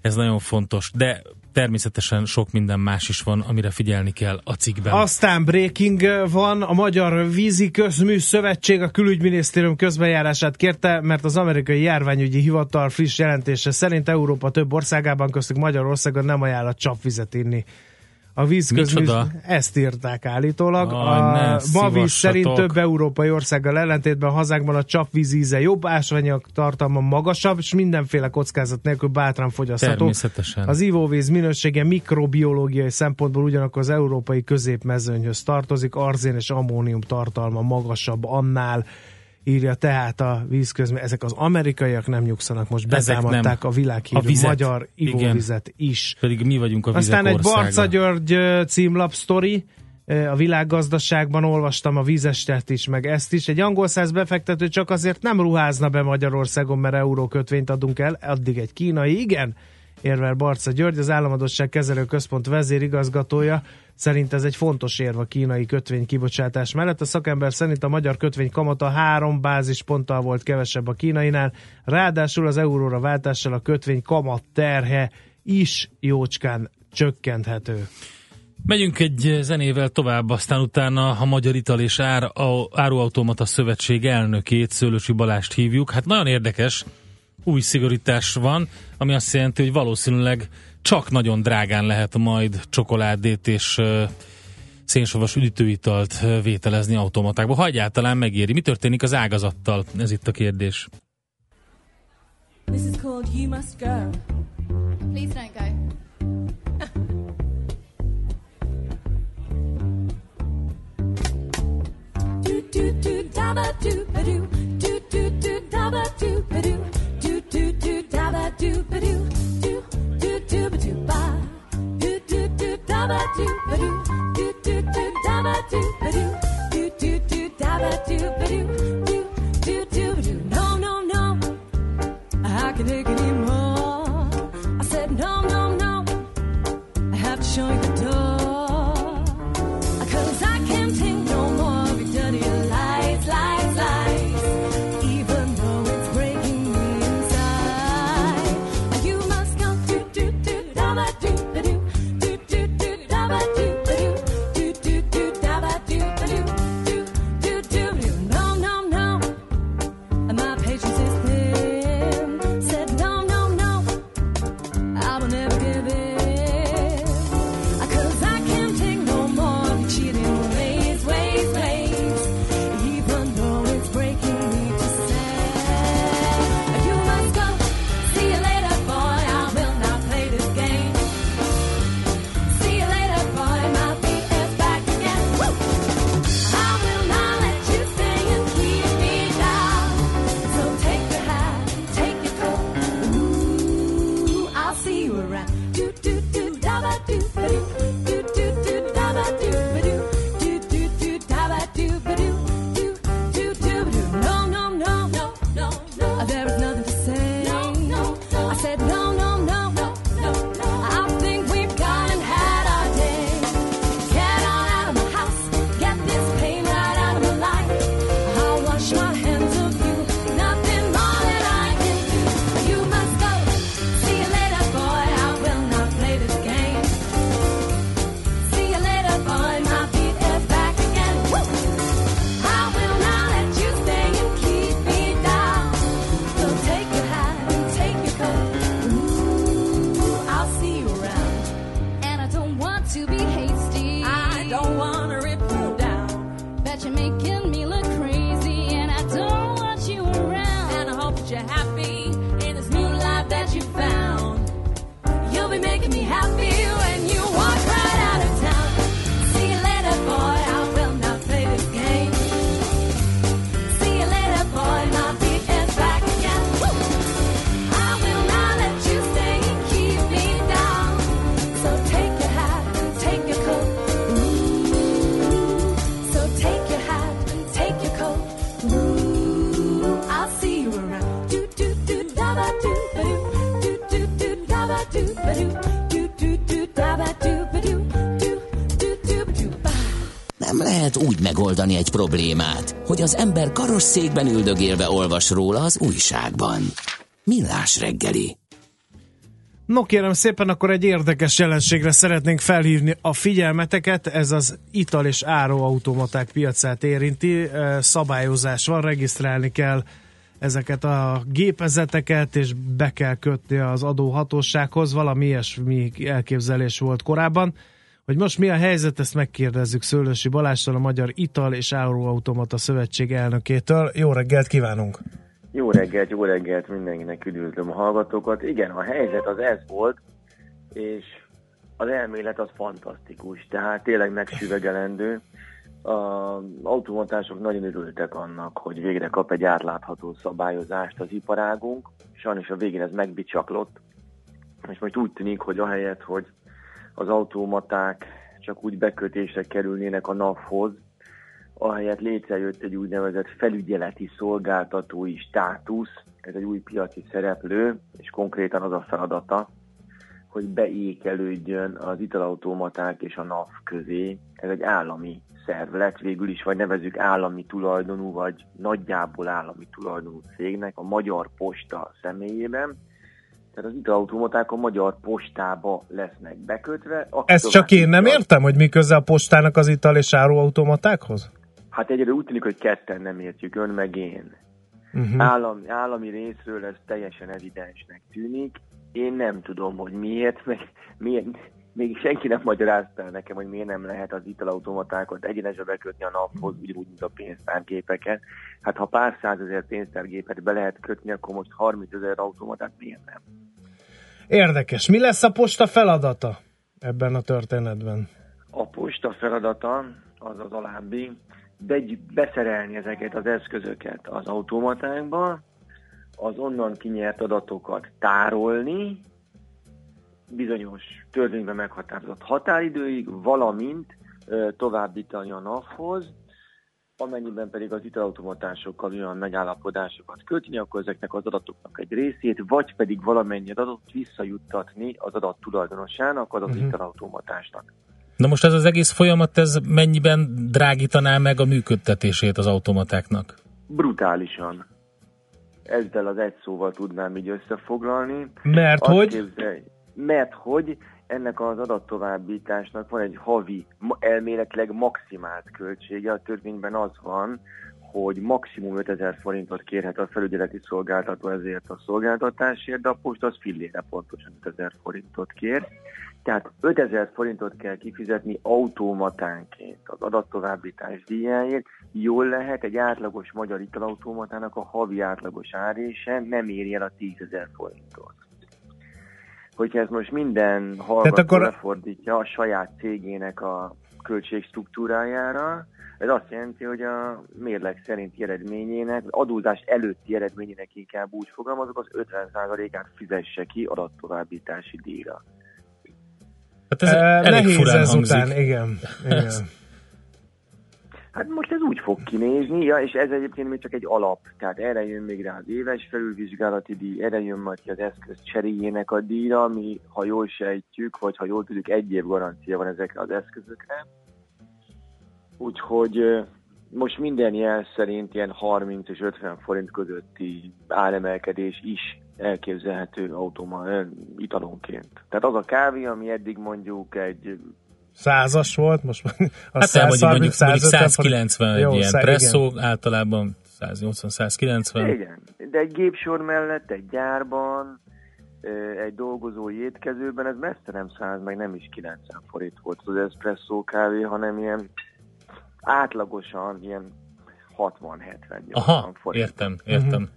ez nagyon fontos. De természetesen sok minden más is van, amire figyelni kell a cikkben. Aztán breaking van, a Magyar Vízi Közmű Szövetség a külügyminisztérium közbenjárását kérte, mert az amerikai járványügyi hivatal friss jelentése szerint Európa több országában, köztük Magyarországon nem ajánlott csapvizet inni. A vízközmű, Micsoda? ezt írták állítólag. Aj, ne a szívassatok. szerint több európai országgal ellentétben hazákban a csapvíz íze jobb, ásványok tartalma magasabb, és mindenféle kockázat nélkül bátran fogyasztható. Természetesen. Az ivóvíz minősége mikrobiológiai szempontból ugyanakkor az európai középmezőnyhöz tartozik, arzén és ammónium tartalma magasabb annál, írja tehát a vízközmű. Ezek az amerikaiak nem nyugszanak, most betámadták a világhírű A vizet. magyar ivóvizet is. Pedig mi vagyunk a Aztán egy országa. Barca György címlap sztori, a világgazdaságban olvastam a vízestet is, meg ezt is. Egy angol száz befektető csak azért nem ruházna be Magyarországon, mert eurókötvényt adunk el, addig egy kínai, igen, érvel Barca György, az Államadosság Kezelő Központ vezérigazgatója. Szerint ez egy fontos érv a kínai kötvény kibocsátás mellett. A szakember szerint a magyar kötvény kamata három bázisponttal volt kevesebb a kínainál, ráadásul az euróra váltással a kötvény kamat terhe is jócskán csökkenthető. Megyünk egy zenével tovább, aztán utána a Magyar Ital és Ár, a, Áruautomata Szövetség elnökét, Szőlősi Balást hívjuk. Hát nagyon érdekes, új szigorítás van, ami azt jelenti, hogy valószínűleg csak nagyon drágán lehet majd csokoládét és szénsavas üdítőitalt vételezni automatákba, ha egyáltalán megéri. Mi történik az ágazattal? Ez itt a kérdés. This is called You Must Go. Please don't go. Do do do da ba do ba do. Do do do da ba do ba do. Do do da do ba do. Do do do ba do. Do do do ba do do. Do do do ba do do. Do do do ba do do. Do do do ba do. No no no. I can take any more. I said no no no. I have to show you the door. Megoldani egy problémát, hogy az ember karosszékben üldögélve olvas róla az újságban. Millás reggeli. No kérem szépen, akkor egy érdekes jelenségre szeretnénk felhívni a figyelmeteket, ez az ital és áróautomaták piacát érinti, szabályozás van, regisztrálni kell ezeket a gépezeteket, és be kell kötni az adóhatósághoz, valami ilyesmi elképzelés volt korábban. Hogy most mi a helyzet, ezt megkérdezzük Szőlősi Balástól, a Magyar Ital és Áróautomata Szövetség elnökétől. Jó reggelt kívánunk! Jó reggelt, jó reggelt mindenkinek üdvözlöm a hallgatókat. Igen, a helyzet az ez volt, és az elmélet az fantasztikus, tehát tényleg megsüvegelendő. Az automatások nagyon örültek annak, hogy végre kap egy átlátható szabályozást az iparágunk. Sajnos a végén ez megbicsaklott, és most úgy tűnik, hogy ahelyett, hogy az automaták csak úgy bekötésre kerülnének a NAV-hoz, ahelyett létrejött egy úgynevezett felügyeleti szolgáltatói státusz, ez egy új piaci szereplő, és konkrétan az a feladata, hogy beékelődjön az italautomaták és a NAV közé. Ez egy állami szerv lett végül is, vagy nevezük állami tulajdonú, vagy nagyjából állami tulajdonú cégnek, a Magyar Posta személyében. Tehát az italautomaták a Magyar Postába lesznek bekötve. Ezt csak én nem értem, hogy mi köze a postának az ital és áróautomatákhoz? Hát egyre úgy tűnik, hogy ketten nem értjük, ön meg én. Uh-huh. Állami, állami részről ez teljesen evidensnek tűnik. Én nem tudom, hogy miért, meg miért, még senki nem magyarázta el nekem, hogy miért nem lehet az italautomatákat egyenesbe bekötni a naphoz, ugyanúgy, mint a pénztárgépeket. Hát ha pár százezer pénztárgépet be lehet kötni, akkor most 30 ezer automatát miért nem? Érdekes. Mi lesz a posta feladata ebben a történetben? A posta feladata az az alábbi, begy- beszerelni ezeket az eszközöket az automatákba, az onnan kinyert adatokat tárolni, bizonyos törvényben meghatározott határidőig, valamint továbbítani a NAV-hoz, amennyiben pedig az italautomatásokkal olyan megállapodásokat kötni, akkor ezeknek az adatoknak egy részét, vagy pedig valamennyi adatot visszajuttatni az adat tulajdonosának, azaz Mhm. uh-huh. italautomatásnak. Na most ez az egész folyamat, ez mennyiben drágítaná meg a működtetését az automatáknak? Brutálisan. Ezzel az egy szóval tudnám így összefoglalni. Mert Azt hogy? Képzelj, mert hogy ennek az adattovábbításnak van egy havi, elméletileg maximált költsége. A törvényben az van, hogy maximum 5000 forintot kérhet a felügyeleti szolgáltató ezért a szolgáltatásért, de a posta az fillére pontosan 5000 forintot kér. Tehát 5000 forintot kell kifizetni automatánként az adattovábbítás díjáért. Jól lehet, egy átlagos magyar italautomatának a havi átlagos árése nem éri el a 10.000 forintot. Hogyha ez most minden hallgató akkor- akkor... lefordítja a saját cégének a költségstruktúrájára, ez azt jelenti, hogy a mérleg szerinti eredményének, az adózás előtti eredményének inkább úgy fogalmazok, az 50%-át fizesse ki adattovábbítási díjra. Hát ez Eh, elég Nehéz furán ez hangzik. után, igen. igen. [laughs] Hát most ez úgy fog kinézni, ja, és ez egyébként még csak egy alap, tehát erre jön még rá az éves felülvizsgálati díj, erre jön majd ki az eszköz cseréjének a díjra, ami, ha jól sejtjük, vagy ha jól tudjuk, egy év garancia van ezekre az eszközökre. Úgyhogy most minden jel szerint ilyen 30 és 50 forint közötti áremelkedés is elképzelhető automa, italonként. Tehát az a kávé, ami eddig mondjuk egy Százas volt, most már a Hát nem, mondjuk, mondjuk, mondjuk 150 190 egy Jó, ilyen szá- presszó, általában 180-190. Igen, de egy gépsor mellett, egy gyárban, egy dolgozói étkezőben ez messze nem 100, meg nem is 90 forint volt az espresszó kávé, hanem ilyen átlagosan ilyen 60-70 Aha, forint. értem, értem.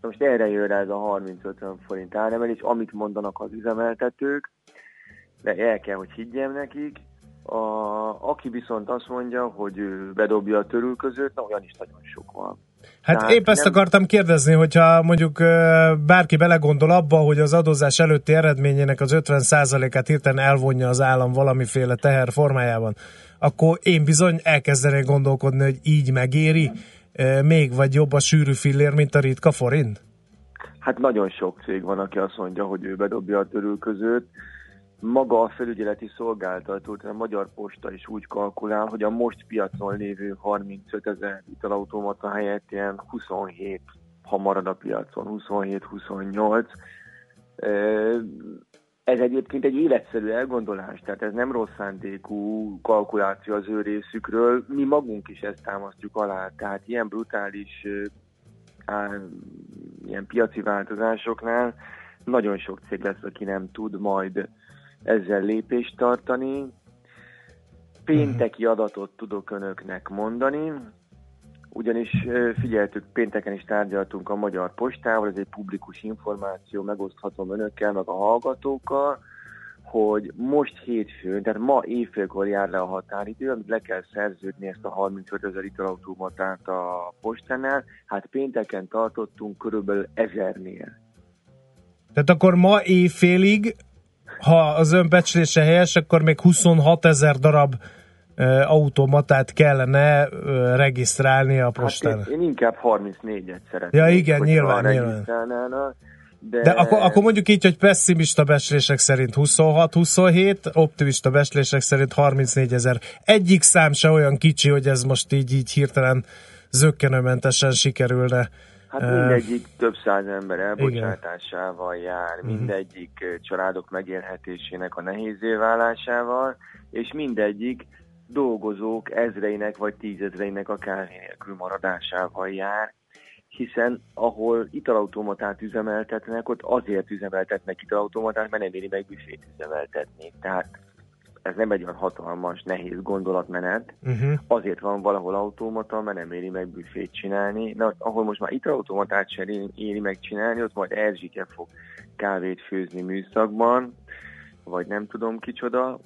Most erre jön rá ez a 30-50 forint áremelés, amit mondanak az üzemeltetők, de el kell, hogy higgyem nekik. A, aki viszont azt mondja, hogy ő bedobja a törülközőt, na olyan is nagyon sok van. Hát Tehát épp ezt nem- akartam kérdezni, hogyha mondjuk bárki belegondol abba, hogy az adózás előtti eredményének az 50%-át hirtelen elvonja az állam valamiféle teher formájában, akkor én bizony elkezdenék gondolkodni, hogy így megéri még vagy jobb a sűrű fillér, mint a ritka forint? Hát nagyon sok cég van, aki azt mondja, hogy ő bedobja a törülközőt. Maga a felügyeleti szolgáltató, tehát a Magyar Posta is úgy kalkulál, hogy a most piacon lévő 35 ezer italautomata helyett ilyen 27, ha marad a piacon, 27-28. Ö, Ez egyébként egy életszerű elgondolás, tehát ez nem rossz szándékú kalkuláció az ő részükről. Mi magunk is ezt támasztjuk alá, tehát ilyen brutális ilyen piaci változásoknál nagyon sok cég lesz, aki nem tud majd ezzel lépést tartani. Pénteki adatot tudok önöknek mondani, ugyanis figyeltük, pénteken is tárgyaltunk a Magyar Postával, ez egy publikus információ, megoszthatom önökkel, meg a hallgatókkal, hogy most hétfőn, tehát ma éjfélkor jár le a határidő, amit le kell szerződni ezt a 35 ezer italautomatát a postánál, hát pénteken tartottunk körülbelül ezernél. Tehát akkor ma éjfélig, ha az ön becslése helyes, akkor még 26 ezer darab automatát kellene regisztrálni a postán. Hát én, én inkább 34-et szeretném. Ja, igen, nyilván, nyilván. De, De akkor, akkor mondjuk így, hogy pessimista becslések szerint 26-27, optimista becslések szerint 34 ezer. Egyik szám se olyan kicsi, hogy ez most így, így hirtelen zöggenőmentesen sikerülne. Hát mindegyik több száz ember elbocsátásával jár, Mhm. mindegyik családok megélhetésének a nehézé válásával, és mindegyik dolgozók ezreinek vagy tízezreinek a kávé nélkül maradásával jár, hiszen ahol italautomatát üzemeltetnek, ott azért üzemeltetnek italautomatát, mert nem éri meg büfét üzemeltetni. Tehát ez nem egy olyan hatalmas, nehéz gondolatmenet, Uh-huh. azért van valahol automata, mert nem éri meg büfét csinálni. Na, ahol most már italautomatát sem éri, meg csinálni, ott majd Erzsike fog kávét főzni műszakban, vagy nem tudom kicsoda.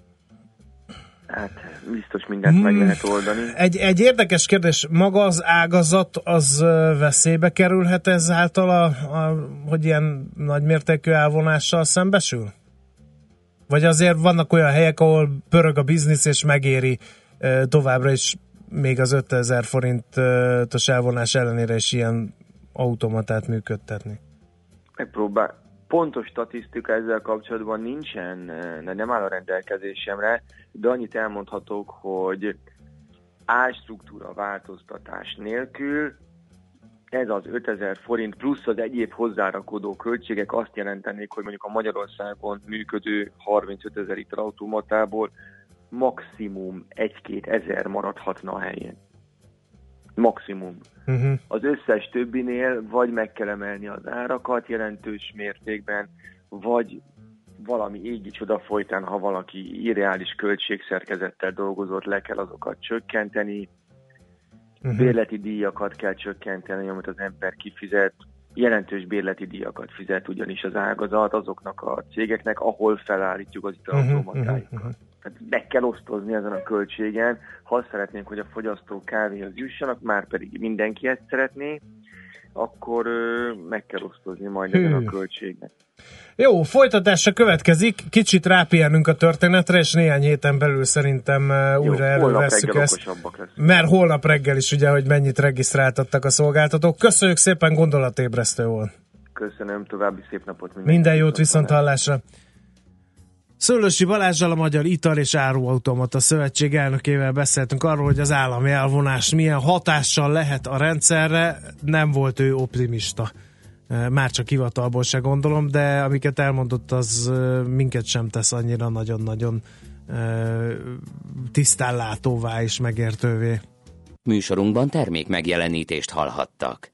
Hát biztos mindent meg Hmm. lehet oldani. Egy, egy érdekes kérdés, maga az ágazat az veszélybe kerülhet ezáltal, a, a, hogy ilyen nagymértékű elvonással szembesül? Vagy azért vannak olyan helyek, ahol pörög a biznisz és megéri továbbra is még az 5000 forintos elvonás ellenére is ilyen automatát működtetni? Megpróbál. Pontos statisztika ezzel kapcsolatban nincsen, nem áll a rendelkezésemre, de annyit elmondhatok, hogy árstruktúra változtatás nélkül ez az 5000 forint plusz az egyéb hozzárakodó költségek azt jelentenék, hogy mondjuk a Magyarországon működő 35 ezer liter automatából maximum 1-2 ezer maradhatna a helyén. Maximum. Uh-huh. Az összes többinél vagy meg kell emelni az árakat jelentős mértékben, vagy valami égi csoda folytán, ha valaki irreális költségszerkezettel dolgozott, le kell azokat csökkenteni, Uh-huh. bérleti díjakat kell csökkenteni, amit az ember kifizet, jelentős bérleti díjakat fizet ugyanis az ágazat azoknak a cégeknek, ahol felállítjuk az Uh-huh. italautomatáikat. Uh-huh. Tehát meg kell osztozni ezen a költségen, ha azt szeretnénk, hogy a fogyasztók kávéhoz jussanak, már pedig mindenki ezt szeretné, akkor meg kell osztozni majd ezen a költségen. Jó, folytatása következik, kicsit rápihenünk a történetre, és néhány héten belül szerintem újra reggel ezt. Mert holnap reggel is ugye, hogy mennyit regisztráltattak a szolgáltatók. Köszönjük szépen, gondolatébresztő volt. Köszönöm, további szép napot mindenkinek. Minden jót viszont hallásra. Szőlősi Balázsjal a Magyar Ital és Áruautomata Szövetség elnökével beszéltünk arról, hogy az állami elvonás milyen hatással lehet a rendszerre. Nem volt ő optimista. Már csak hivatalból se gondolom, de amiket elmondott, az minket sem tesz annyira nagyon-nagyon tisztánlátóvá és megértővé. Műsorunkban termék megjelenítést hallhattak.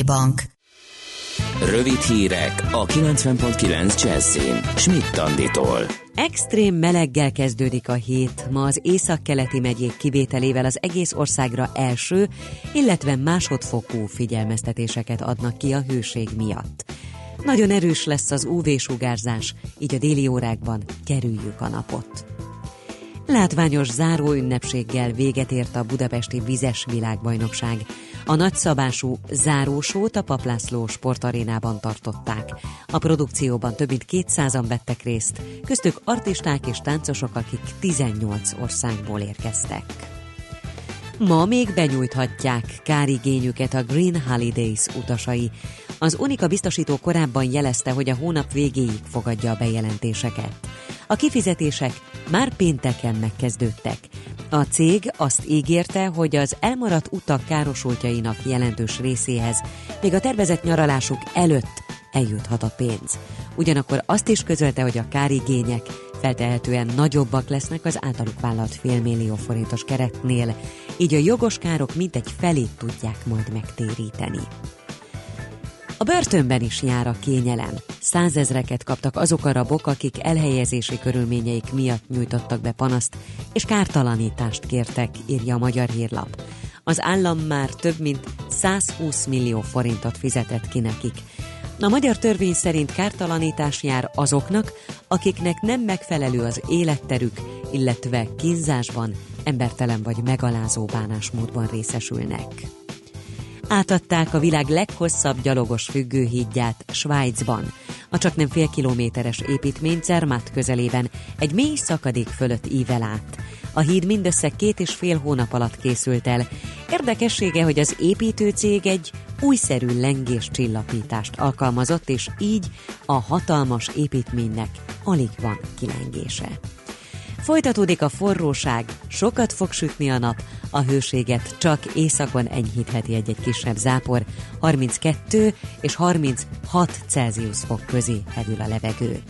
Bank. Rövid hírek a 90.9 Jazzin. Schmidt Anditól. Extrém meleggel kezdődik a hét. Ma az északkeleti megyék kivételével az egész országra első, illetve másodfokú figyelmeztetéseket adnak ki a hőség miatt. Nagyon erős lesz az UV-sugárzás, így a déli órákban kerüljük a napot. Látványos záró ünnepséggel véget ért a budapesti vizes világbajnokság. A nagyszabású zárósót a Paplászló sportarénában tartották. A produkcióban több mint 200-an vettek részt, köztük artisták és táncosok, akik 18 országból érkeztek. Ma még benyújthatják kárigényüket a Green Holidays utasai. Az Unika biztosító korábban jelezte, hogy a hónap végéig fogadja a bejelentéseket. A kifizetések már pénteken megkezdődtek. A cég azt ígérte, hogy az elmaradt utak károsultjainak jelentős részéhez még a tervezett nyaralásuk előtt eljuthat a pénz. Ugyanakkor azt is közölte, hogy a kárigények feltehetően nagyobbak lesznek az általuk vállalt félmillió forintos keretnél, így a jogos károk mintegy felét tudják majd megtéríteni. A börtönben is jár a kényelem. Százezreket kaptak azok a rabok, akik elhelyezési körülményeik miatt nyújtottak be panaszt, és kártalanítást kértek, írja a Magyar Hírlap. Az állam már több mint 120 millió forintot fizetett ki nekik. A magyar törvény szerint kártalanítás jár azoknak, akiknek nem megfelelő az életterük, illetve kínzásban, embertelen vagy megalázó bánásmódban részesülnek átadták a világ leghosszabb gyalogos függőhídját Svájcban. A csak nem fél kilométeres építmény Zermatt közelében egy mély szakadék fölött ível át. A híd mindössze két és fél hónap alatt készült el. Érdekessége, hogy az építőcég egy újszerű lengés csillapítást alkalmazott, és így a hatalmas építménynek alig van kilengése. Folytatódik a forróság, sokat fog sütni a nap, a hőséget csak északon enyhítheti egy-egy kisebb zápor, 32 és 36 Celsius fok közé hevül a levegő.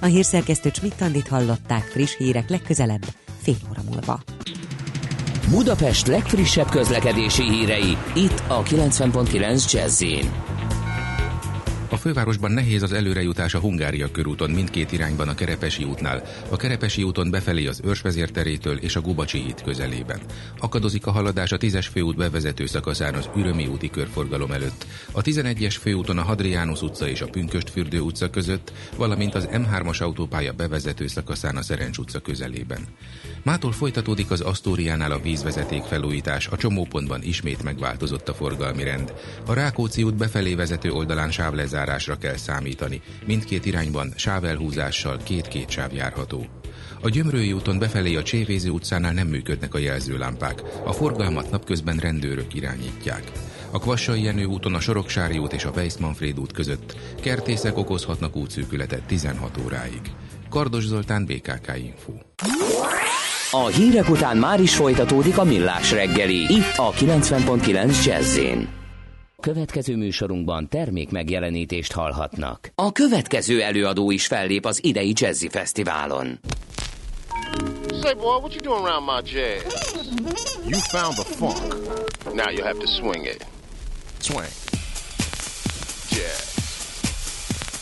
A hírszerkesztő Csmittandit hallották friss hírek legközelebb, fél óra múlva. Budapest legfrissebb közlekedési hírei, itt a 90.9 jazz a fővárosban nehéz az előrejutás a Hungária körúton mindkét irányban a Kerepesi útnál. A Kerepesi úton befelé az Őrsvezérterétől és a Gubacsi híd közelében. Akadozik a haladás a 10-es főút bevezető szakaszán az Ürömi úti körforgalom előtt. A 11-es főúton a Hadriánus utca és a Pünköstfürdő utca között, valamint az M3-as autópálya bevezető szakaszán a Szerencs utca közelében. Mától folytatódik az Asztóriánál a vízvezeték felújítás, a csomópontban ismét megváltozott a forgalmi rend. A Rákóczi út befelé vezető oldalán sávlezárásra kell számítani. Mindkét irányban sávelhúzással két-két sáv járható. A Gyömrői úton befelé a Csévézi utcánál nem működnek a jelzőlámpák. A forgalmat napközben rendőrök irányítják. A Kvassai Jenő úton a Soroksári út és a Weiss-Manfred út között kertészek okozhatnak útszűkületet 16 óráig. Kardos Zoltán, BKK Info. A hírek után már is folytatódik a millás reggeli, itt a 90.9 jazz Következő műsorunkban termék megjelenítést hallhatnak. A következő előadó is fellép az idei Jazzy Fesztiválon. Say, boy, what you doing around my jazz? You found the funk. Now you have to swing it. Swing. Jazz.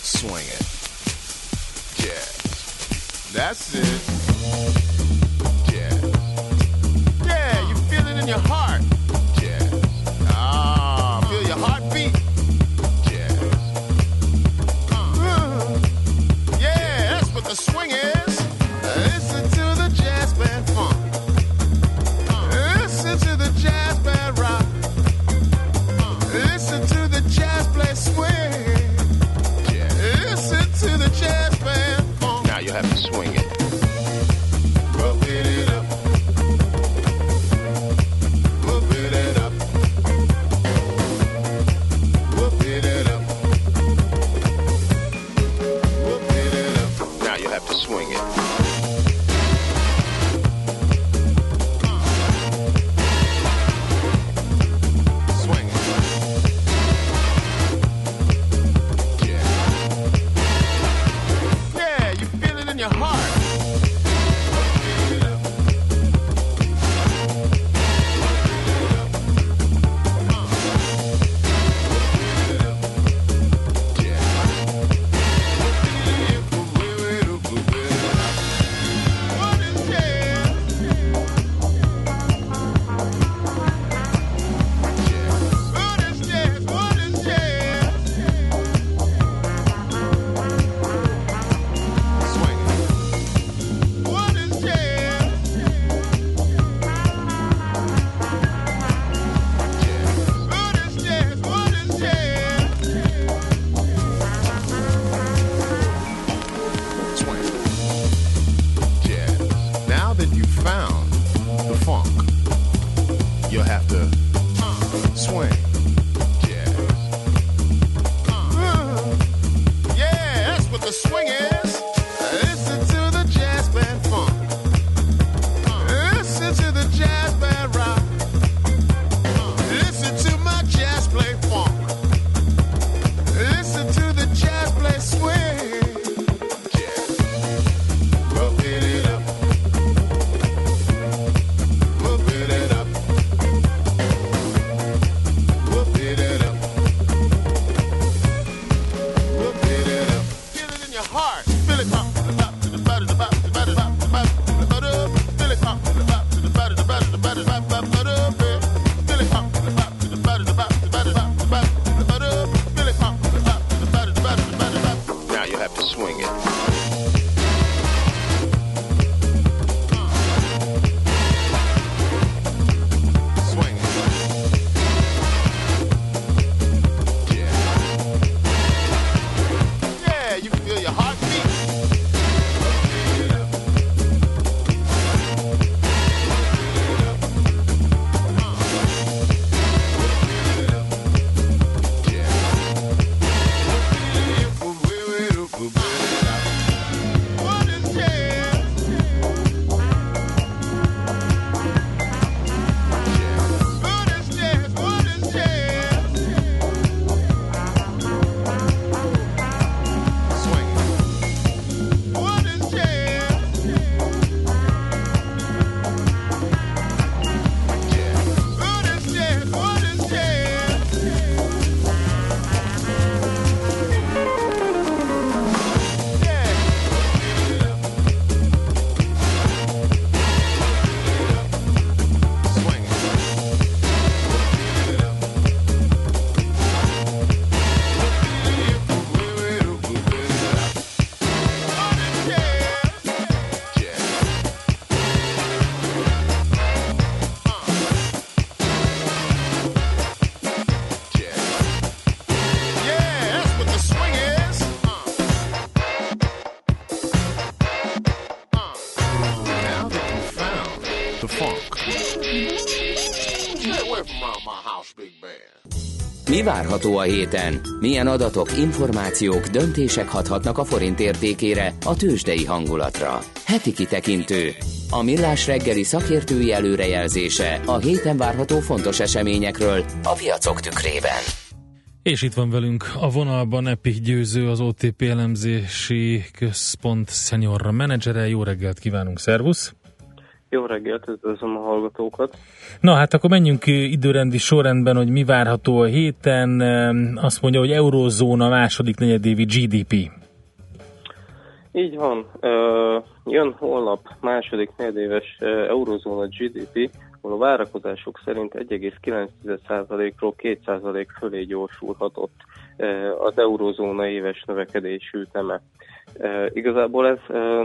Swing it. Jazz. That's it. in your heart. Mi várható a héten? Milyen adatok, információk, döntések hathatnak a forint értékére, a tőzsdei hangulatra? Heti kitekintő. A millás reggeli szakértői előrejelzése a héten várható fontos eseményekről a piacok tükrében. És itt van velünk a vonalban Epi Győző, az OTP elemzési központ senior menedzsere. Jó reggelt kívánunk, szervusz! Jó reggelt, üdvözlöm a hallgatókat. Na hát akkor menjünk időrendi sorrendben, hogy mi várható a héten. Azt mondja, hogy eurózóna második negyedévi GDP. Így van. Jön holnap második negyedéves ö, eurozóna GDP, ahol a várakozások szerint 1,9%-ról 2% fölé gyorsulhatott az eurozóna éves növekedésű üteme. Igazából ez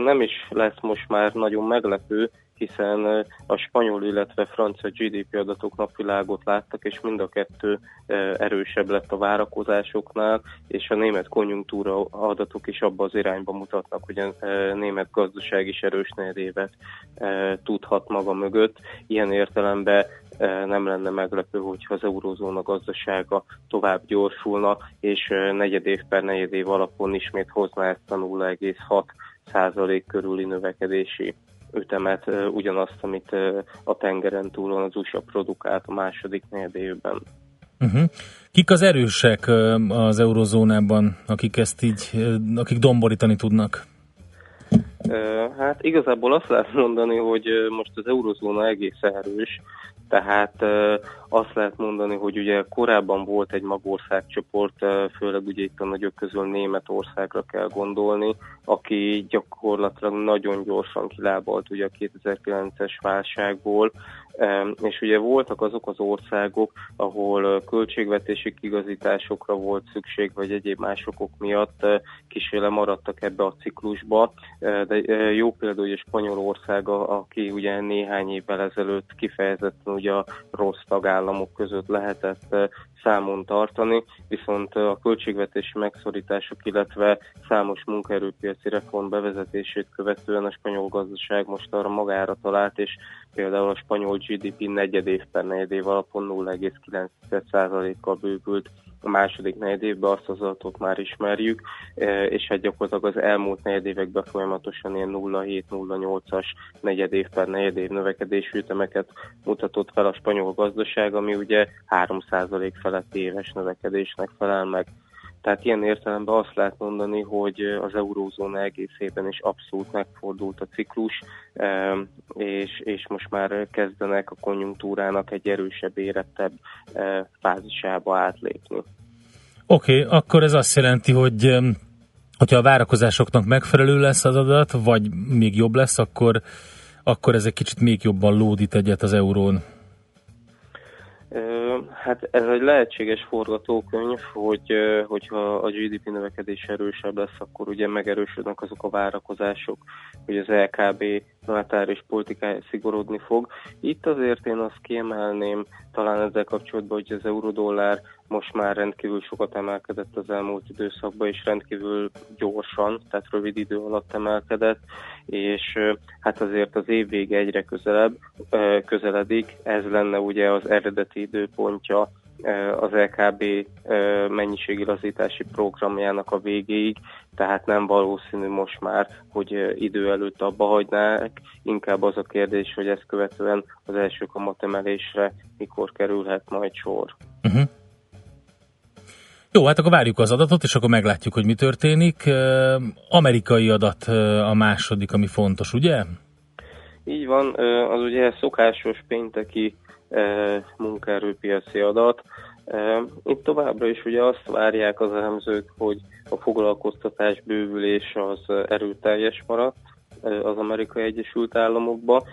nem is lesz most már nagyon meglepő, hiszen a spanyol, illetve francia GDP adatok napvilágot láttak, és mind a kettő erősebb lett a várakozásoknál, és a német konjunktúra adatok is abba az irányba mutatnak, hogy a német gazdaság is erős negyedévet tudhat maga mögött. Ilyen értelemben nem lenne meglepő, hogyha az eurózóna gazdasága tovább gyorsulna, és ö, negyedév per negyedév alapon ismét hozná ezt a 0,6 százalék körüli növekedési ütemet, ugyanazt, amit a tengeren túlon az USA produkált a második negyedévben. Uh-huh. Kik az erősek az eurozónában, akik ezt így, akik domborítani tudnak? Hát igazából azt lehet mondani, hogy most az eurozóna egész erős, tehát azt lehet mondani, hogy ugye korábban volt egy magországcsoport, ö, főleg ugye itt a nagyok közül Németországra kell gondolni, aki gyakorlatilag nagyon gyorsan kilábalt ugye a 2009-es válságból, és ugye voltak azok az országok, ahol költségvetési kigazításokra volt szükség, vagy egyéb más okok miatt kísérle maradtak ebbe a ciklusba, de jó példa ugye Spanyolország, aki ugye néhány évvel ezelőtt kifejezetten ugye a rossz tagállamok között lehetett számon tartani, viszont a költségvetési megszorítások, illetve számos munkaerőpiaci reform bevezetését követően a spanyol gazdaság most arra magára talált, és például a spanyol GDP negyed év per negyed év alapon 0,9%-kal bővült a második negyed évben, azt az adatot már ismerjük, e, és hát gyakorlatilag az elmúlt negyed években folyamatosan ilyen 0,7-0,8-as negyed év per negyed év növekedésű ütemeket mutatott fel a spanyol gazdaság, ami ugye 3% feletti éves növekedésnek felel meg. Tehát ilyen értelemben azt lehet mondani, hogy az eurózóna egészében is abszolút megfordult a ciklus, és, és most már kezdenek a konjunktúrának egy erősebb, érettebb fázisába átlépni. Oké, okay, akkor ez azt jelenti, hogy hogyha a várakozásoknak megfelelő lesz az adat, vagy még jobb lesz, akkor, akkor ez egy kicsit még jobban lódít egyet az eurón. Ö, Hát ez egy lehetséges forgatókönyv, hogy hogyha a GDP növekedés erősebb lesz, akkor ugye megerősödnek azok a várakozások, hogy az LKB monetáris politikája szigorodni fog. Itt azért én azt kiemelném talán ezzel kapcsolatban, hogy az eurodollár most már rendkívül sokat emelkedett az elmúlt időszakban, és rendkívül gyorsan, tehát rövid idő alatt emelkedett, és hát azért az év vége egyre közelebb, közeledik, ez lenne ugye az eredeti időpontja az LKB ö, mennyiségilazítási programjának a végéig, tehát nem valószínű most már, hogy idő előtt abba hagynák, inkább az a kérdés, hogy ezt követően az első kamatemelésre mikor kerülhet majd sor. Uh-huh. Jó, hát akkor várjuk az adatot, és akkor meglátjuk, hogy mi történik. Amerikai adat a második, ami fontos, ugye? Így van, az ugye szokásos pénteki munkaerőpiaci adat. Itt továbbra is ugye azt várják az elemzők, hogy a foglalkoztatás bővülés az erőteljes maradt ö, az Amerikai Egyesült Államokba,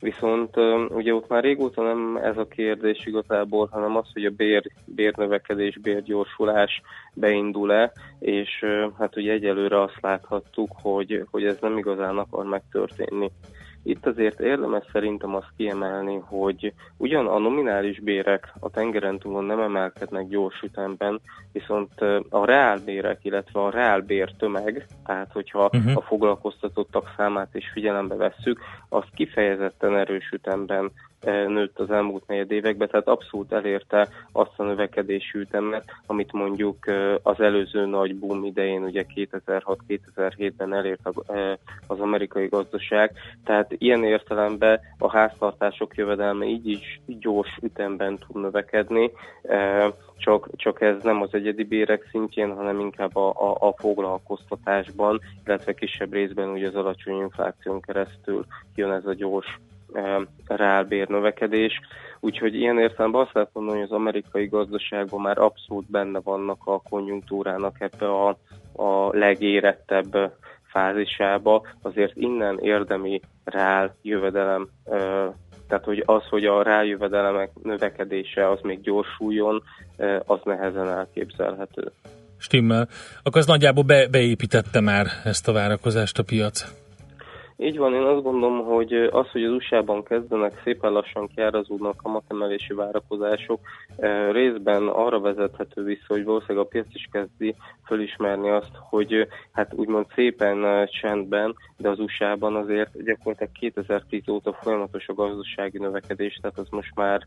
viszont ugye ott már régóta nem ez a kérdés igazából, hanem az, hogy a bér, bérnövekedés, bérgyorsulás beindul-e, és hát ugye egyelőre azt láthattuk, hogy, hogy ez nem igazán akar megtörténni. Itt azért érdemes szerintem azt kiemelni, hogy ugyan a nominális bérek a tengeren túlon nem emelkednek gyors ütemben, viszont a reálbérek, illetve a reálbér tömeg, tehát hogyha Mhm. a foglalkoztatottak számát is figyelembe vesszük, az kifejezetten erős ütemben nőtt az elmúlt negyed években, tehát abszolút elérte azt a növekedési ütemet, amit mondjuk az előző nagy boom idején, ugye 2006-2007-ben elért az amerikai gazdaság. Tehát ilyen értelemben a háztartások jövedelme így is gyors ütemben tud növekedni, csak, csak ez nem az egyedi bérek szintjén, hanem inkább a, a, a foglalkoztatásban, illetve kisebb részben ugye az alacsony infláción keresztül jön ez a gyors reálbér növekedés. Úgyhogy ilyen értelemben azt lehet mondani, hogy az amerikai gazdaságban már abszolút benne vannak a konjunktúrának ebbe a, a legérettebb fázisába, azért innen érdemi reál jövedelem, eh, tehát hogy az, hogy a rájövedelemek növekedése az még gyorsuljon, eh, az nehezen elképzelhető. Stimmel. Akkor az nagyjából be, beépítette már ezt a várakozást a piac. Így van, én azt gondolom, hogy az, hogy az USA-ban kezdenek szépen lassan kiárazódnak a matemelési várakozások, részben arra vezethető vissza, hogy valószínűleg a piac is kezdi fölismerni azt, hogy hát úgymond szépen csendben, de az USA-ban azért gyakorlatilag 2010 óta folyamatos a gazdasági növekedés, tehát az most már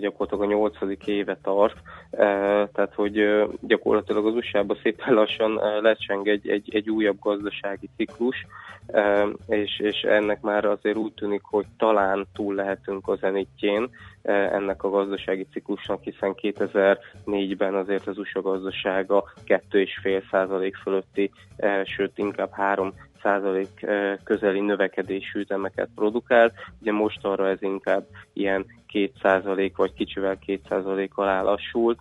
gyakorlatilag a nyolcadik éve tart, Eh, tehát hogy gyakorlatilag az USA-ban szépen lassan lecseng egy, egy, egy újabb gazdasági ciklus, eh, és, és ennek már azért úgy tűnik, hogy talán túl lehetünk a zenitjén eh, ennek a gazdasági ciklusnak, hiszen 2004-ben azért az USA gazdasága 2,5 százalék fölötti, eh, sőt inkább 3 százalék eh, közeli növekedésű üzemeket produkál. Ugye most arra ez inkább ilyen 2 százalék vagy kicsivel 2 százalék alá lassult.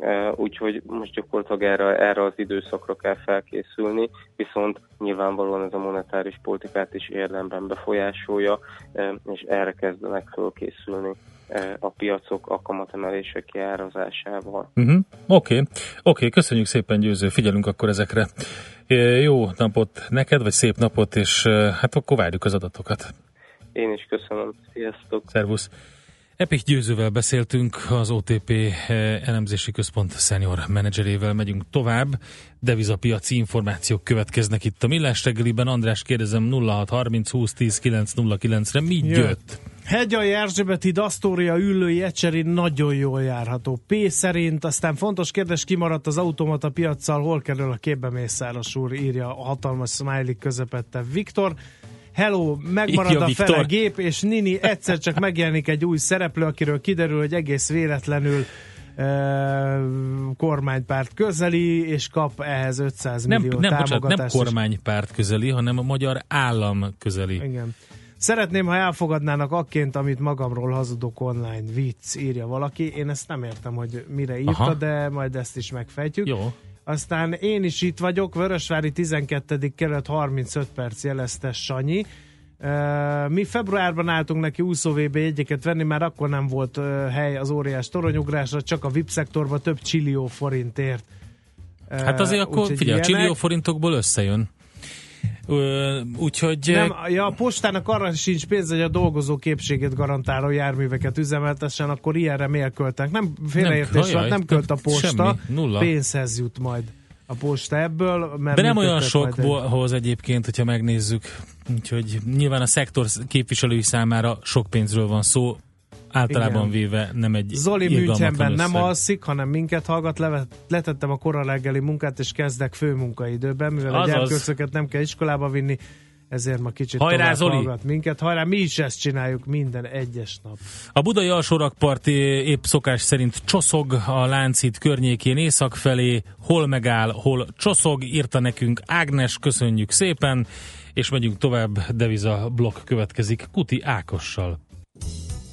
Eh, Úgyhogy most gyakorlatilag erre, erre az időszakra kell felkészülni, viszont nyilvánvalóan ez a monetáris politikát is érdemben befolyásolja, eh, és erre kezdenek fölkészülni eh, a piacok a kamatemelések kiárazásával. Uh-huh. Oké, okay. okay, köszönjük szépen Győző, figyelünk akkor ezekre. Jó napot neked, vagy szép napot, és hát akkor várjuk az adatokat. Én is köszönöm. Sziasztok! Szervusz! Epik Győzővel beszéltünk, az OTP eh, elemzési központ senior menedzserével megyünk tovább. Devizapiaci információk következnek itt a Millás reggeliben. András kérdezem 0630 20 10 909-re mi Jött. jött? Hegyai Erzsébeti, Dasztória, Üllői, Ecseri nagyon jól járható. P szerint, aztán fontos kérdés, kimaradt az automata piaccal, hol kerül a képbe Mészáros úr, írja a hatalmas smiley közepette Viktor. Hello, megmarad Írja a Viktor. fele gép, és Nini egyszer csak megjelenik egy új szereplő, akiről kiderül, hogy egész véletlenül e, kormánypárt közeli, és kap ehhez 500 Nem, millió nem, bocsánat, támogatást. nem is. kormánypárt közeli, hanem a magyar állam közeli. Igen. Szeretném, ha elfogadnának akként, amit magamról hazudok online. Vicc, írja valaki. Én ezt nem értem, hogy mire írta, Aha. de majd ezt is megfejtjük. Jó. Aztán én is itt vagyok, Vörösvári 12. kerület 35 perc jelezte Sanyi. Mi februárban álltunk neki úszó VB jegyeket venni, már akkor nem volt hely az óriás toronyugrásra, csak a VIP szektorban több csillió forintért. Hát azért akkor figyelj, a csillió forintokból összejön. Úgyhogy Nem, ja, a postának arra sincs pénz, hogy a dolgozó képségét garantáló járműveket üzemeltessen, akkor ilyenre miért költek? Nem félreértés Nem, nem költ a posta, semmi, nulla. pénzhez jut majd a posta ebből. Mert De nem olyan majd egy- sokhoz egyébként, hogyha megnézzük. Úgyhogy nyilván a szektor képviselői számára sok pénzről van szó, általában Igen. véve nem egy Zoli Münchenben nem alszik, hanem minket hallgat, levet, letettem a kora reggeli munkát, és kezdek főmunkaidőben, mivel a Azaz. gyerkőcöket nem kell iskolába vinni, ezért ma kicsit Hajrá, tovább Zoli! hallgat minket. Hajrá, mi is ezt csináljuk minden egyes nap. A budai alsórakpart épp szokás szerint csoszog a Láncít környékén észak felé, hol megáll, hol csoszog, írta nekünk Ágnes, köszönjük szépen, és megyünk tovább, deviza blokk következik Kuti Ákossal.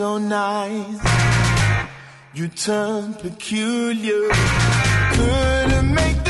So nice. You turned peculiar, couldn't make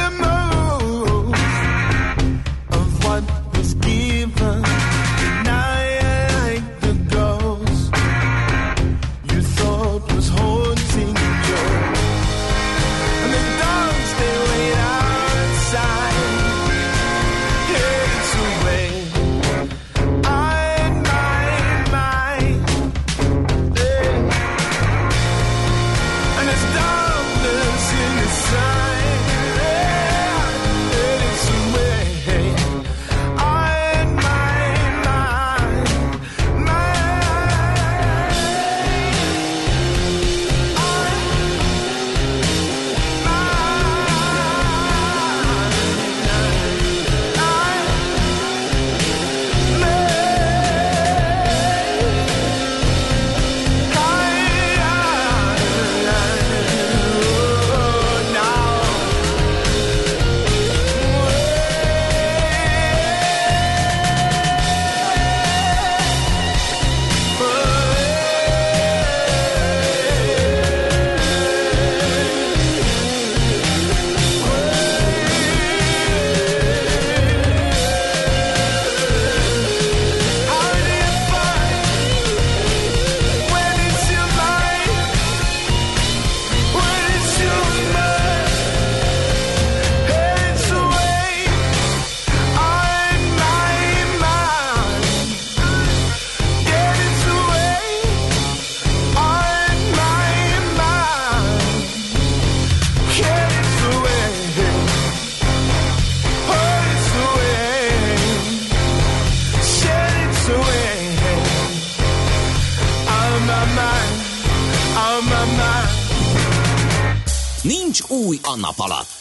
fúj a nap alatt.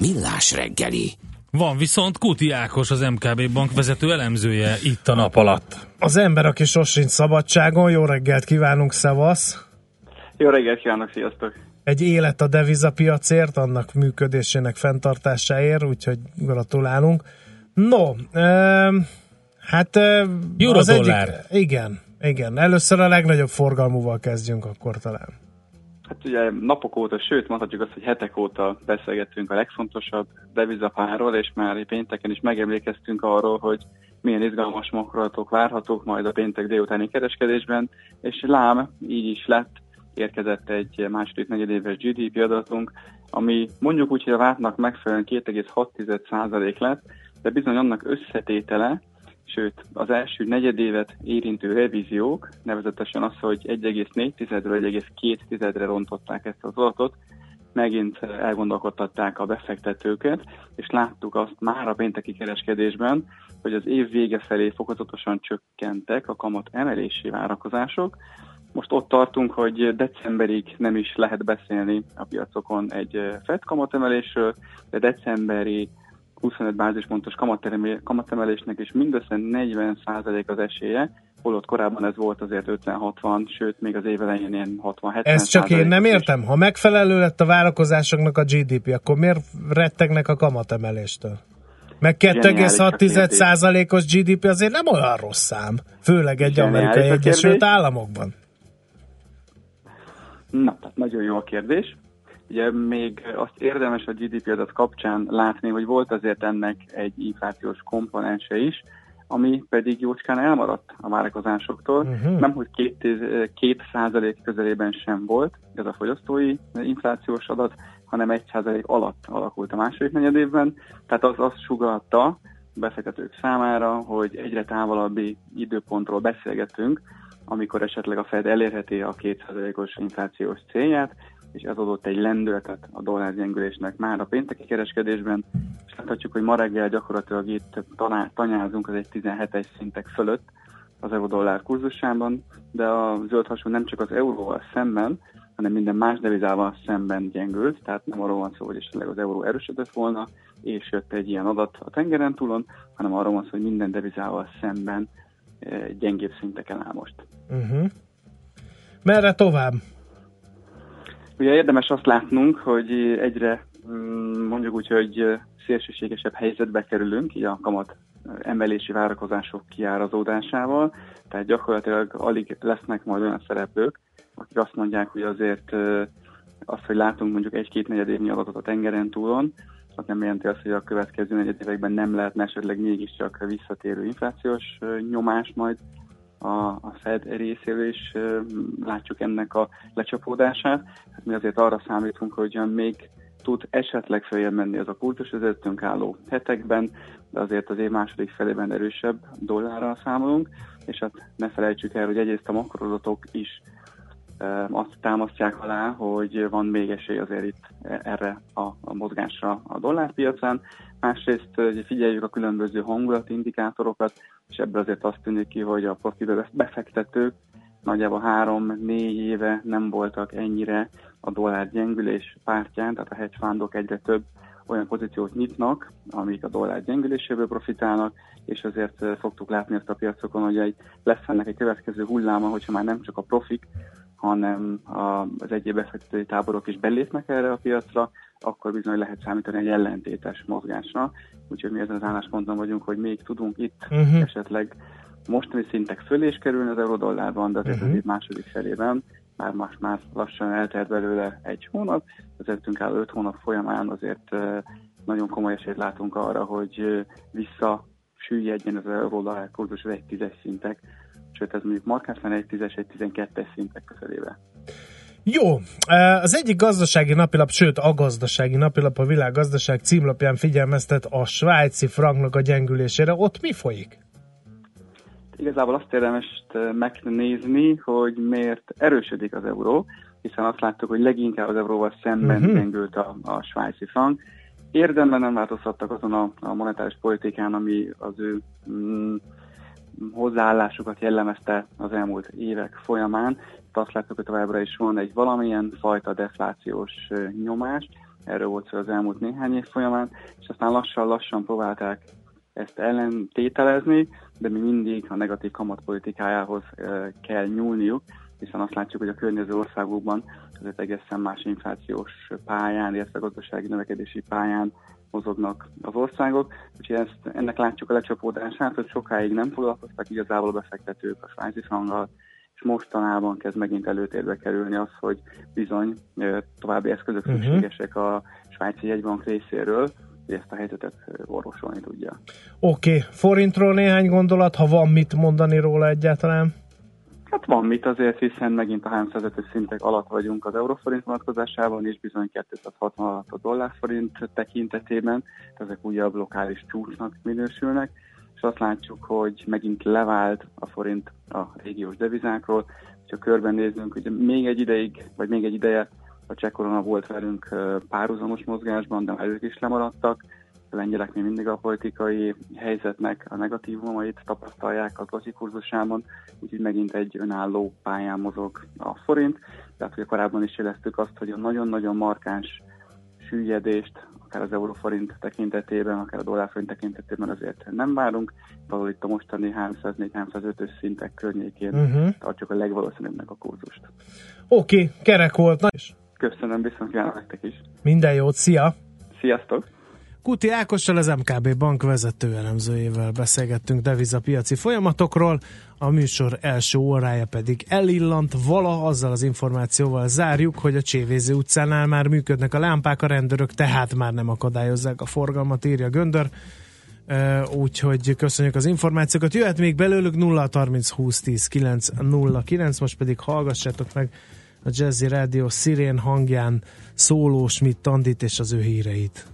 Millás reggeli. Van viszont Kuti Ákos, az MKB bank vezető elemzője itt a nap alatt. Az ember, aki sosincs szabadságon, jó reggelt kívánunk, szevasz! Jó reggelt kívánok, sziasztok! Egy élet a devizapiacért, annak működésének fenntartásáért, úgyhogy gratulálunk. No, um, hát Euro az dollár. egyik, igen, igen. Először a legnagyobb forgalmúval kezdjünk akkor talán. Hát ugye napok óta, sőt mondhatjuk azt, hogy hetek óta beszélgettünk a legfontosabb devizapáról, és már pénteken is megemlékeztünk arról, hogy milyen izgalmas makrolatok várhatók majd a péntek délutáni kereskedésben, és lám, így is lett, érkezett egy második negyedéves GDP adatunk, ami mondjuk úgy, hogy a vártnak megfelelően 2,6% lett, de bizony annak összetétele, sőt az első negyedévet érintő revíziók, nevezetesen az, hogy 1,4-ről 1,2-re rontották ezt az adatot, megint elgondolkodtatták a befektetőket, és láttuk azt már a pénteki kereskedésben, hogy az év vége felé fokozatosan csökkentek a kamat emelési várakozások. Most ott tartunk, hogy decemberig nem is lehet beszélni a piacokon egy FED kamatemelésről, de decemberi 25 bázispontos kamatemel- kamatemelésnek is mindössze 40% az esélye, holott korábban ez volt azért 50-60, sőt még az év elején ilyen 60-70 Ezt csak én nem értem. Ha megfelelő lett a várakozásoknak a GDP, akkor miért rettegnek a kamatemeléstől? Meg Zseniális a 2,6%-os GDP azért nem olyan rossz szám, főleg egy Zseniális amerikai Egyesült. Államokban. Na, tehát nagyon jó a kérdés. Ugye még azt érdemes a GDP adat kapcsán látni, hogy volt azért ennek egy inflációs komponense is, ami pedig jócskán elmaradt a várakozásoktól. Mhm. Nem, hogy két, két százalék közelében sem volt ez a fogyasztói inflációs adat, hanem egy százalék alatt alakult a második negyedévben. Tehát az azt sugalta a befektetők számára, hogy egyre távolabbi időpontról beszélgetünk, amikor esetleg a Fed elérheti a 2%-os inflációs célját, és ez adott egy lendületet a dollár gyengülésnek már a pénteki kereskedésben, és láthatjuk, hogy ma reggel gyakorlatilag itt tanyázunk az egy 17-es szintek fölött az euró-dollár kurzusában, de a zöld hasonló nem csak az euróval szemben, hanem minden más devizával szemben gyengült, tehát nem arról van szó, hogy esetleg az euró erősödött volna, és jött egy ilyen adat a tengeren túlon, hanem arról van szó, hogy minden devizával szemben eh, gyengébb szinteken áll most. Uh-huh. Merre tovább? Ugye érdemes azt látnunk, hogy egyre mm, mondjuk úgy, hogy szélsőségesebb helyzetbe kerülünk, így a kamat emelési várakozások kiárazódásával, tehát gyakorlatilag alig lesznek majd olyan szereplők, akik azt mondják, hogy azért ö, azt, hogy látunk mondjuk egy-két negyed évnyi adatot a tengeren túlon, az nem jelenti azt, hogy a következő negyed években nem lehetne esetleg mégiscsak visszatérő inflációs nyomás majd a, a Fed részéről is látjuk ennek a lecsapódását. Mi azért arra számítunk, hogy még tud esetleg feljebb menni ez a kultus az előttünk álló hetekben, de azért az év második felében erősebb dollárral számolunk, és hát ne felejtsük el, hogy egyrészt a makroadatok is azt támasztják alá, hogy van még esély azért itt erre a, mozgásra a dollárpiacán. Másrészt figyeljük a különböző hangulati indikátorokat, és ebből azért azt tűnik ki, hogy a profi befektetők. Nagyjából három-négy éve nem voltak ennyire a dollár gyengülés pártján, tehát a hedge fundok egyre több olyan pozíciót nyitnak, amik a dollár gyengüléséből profitálnak, és azért eh, szoktuk látni ezt a piacokon, hogy egy, lesz ennek egy következő hulláma, hogyha már nem csak a profik, hanem az egyéb befektetői táborok is belépnek erre a piacra, akkor bizony lehet számítani egy ellentétes mozgásra. Úgyhogy mi ezen az állásponton vagyunk, hogy még tudunk itt uh-huh. esetleg mostani szintek fölé is kerülni az eurodollárban, de azért Mhm. az év második felében már most már lassan eltelt belőle egy hónap, az előttünk öt hónap folyamán azért nagyon komoly esélyt látunk arra, hogy vissza süllyedjen az euró-dollár kurzus az egy tízes szintek, sőt ez mondjuk markánsan egy tízes, egy tizenkettes szintek közelébe. Jó, eh, az egyik gazdasági napilap, sőt a gazdasági napilap, a világgazdaság címlapján figyelmeztet a svájci franknak a gyengülésére. Ott mi folyik? Igazából azt érdemes eh, megnézni, hogy miért erősödik az euró, hiszen azt láttuk, hogy leginkább az euróval szemben uh-huh. gyengült a, a svájci frank. Érdemben nem változtattak azon a, a monetáris politikán, ami az ő mm, hozzáállásukat jellemezte az elmúlt évek folyamán. Azt láttuk, hogy továbbra is van egy valamilyen fajta deflációs nyomás, erről volt szó az elmúlt néhány év folyamán, és aztán lassan-lassan próbálták ezt ellentételezni, de mi mindig a negatív kamatpolitikájához kell nyúlniuk, hiszen azt látjuk, hogy a környező országokban egy egészen más inflációs pályán, illetve gazdasági növekedési pályán mozognak az országok, úgyhogy ezt, ennek látjuk a lecsapódását, hogy sokáig nem foglalkoztak igazából a befektetők a svájci franggal, és mostanában kezd megint előtérbe kerülni az, hogy bizony további eszközök Mhm. szükségesek a svájci jegybank részéről, hogy ezt a helyzetet orvosolni tudja. Oké, okay. forintról néhány gondolat, ha van mit mondani róla egyáltalán. Hát van mit azért, hiszen megint a 305 szintek alatt vagyunk az euróforint vonatkozásában, és bizony 266 a dollárforint tekintetében, ezek újabb lokális csúcsnak minősülnek, és azt látjuk, hogy megint levált a forint a régiós devizákról. Ha körbenézünk, ugye még egy ideig, vagy még egy ideje a cseh korona volt velünk párhuzamos mozgásban, de már ők is lemaradtak. Lengyelek még mindig a politikai helyzetnek a negatívumait tapasztalják a zloty kurzusában, úgyhogy megint egy önálló pályán mozog a forint. Tehát ugye korábban is jeleztük azt, hogy a nagyon-nagyon markáns süllyedést, akár az euróforint tekintetében, akár a dollárforint tekintetében azért nem várunk. Valahol itt a mostani 304-305-ös szintek környékén Mhm. tartjuk a legvalószínűbbnek a kurzust. Oké, okay, kerek volt. Na, Köszönöm, viszont kívánok nektek is. minden jót, szia! Sziasztok! Kuti Ákossal, az MKB bank vezető elemzőjével beszélgettünk devizapiaci folyamatokról, a műsor első órája pedig elillant vala, azzal az információval zárjuk, hogy a Csévéző utcánál már működnek a lámpák, a rendőrök tehát már nem akadályozzák a forgalmat, írja Göndör. Úgyhogy köszönjük az információkat. Jöhet még belőlük 0 30 20 10 9 0 9, most pedig hallgassátok meg a Jazzy Radio szirén hangján szóló Schmidt Tandit és az ő híreit.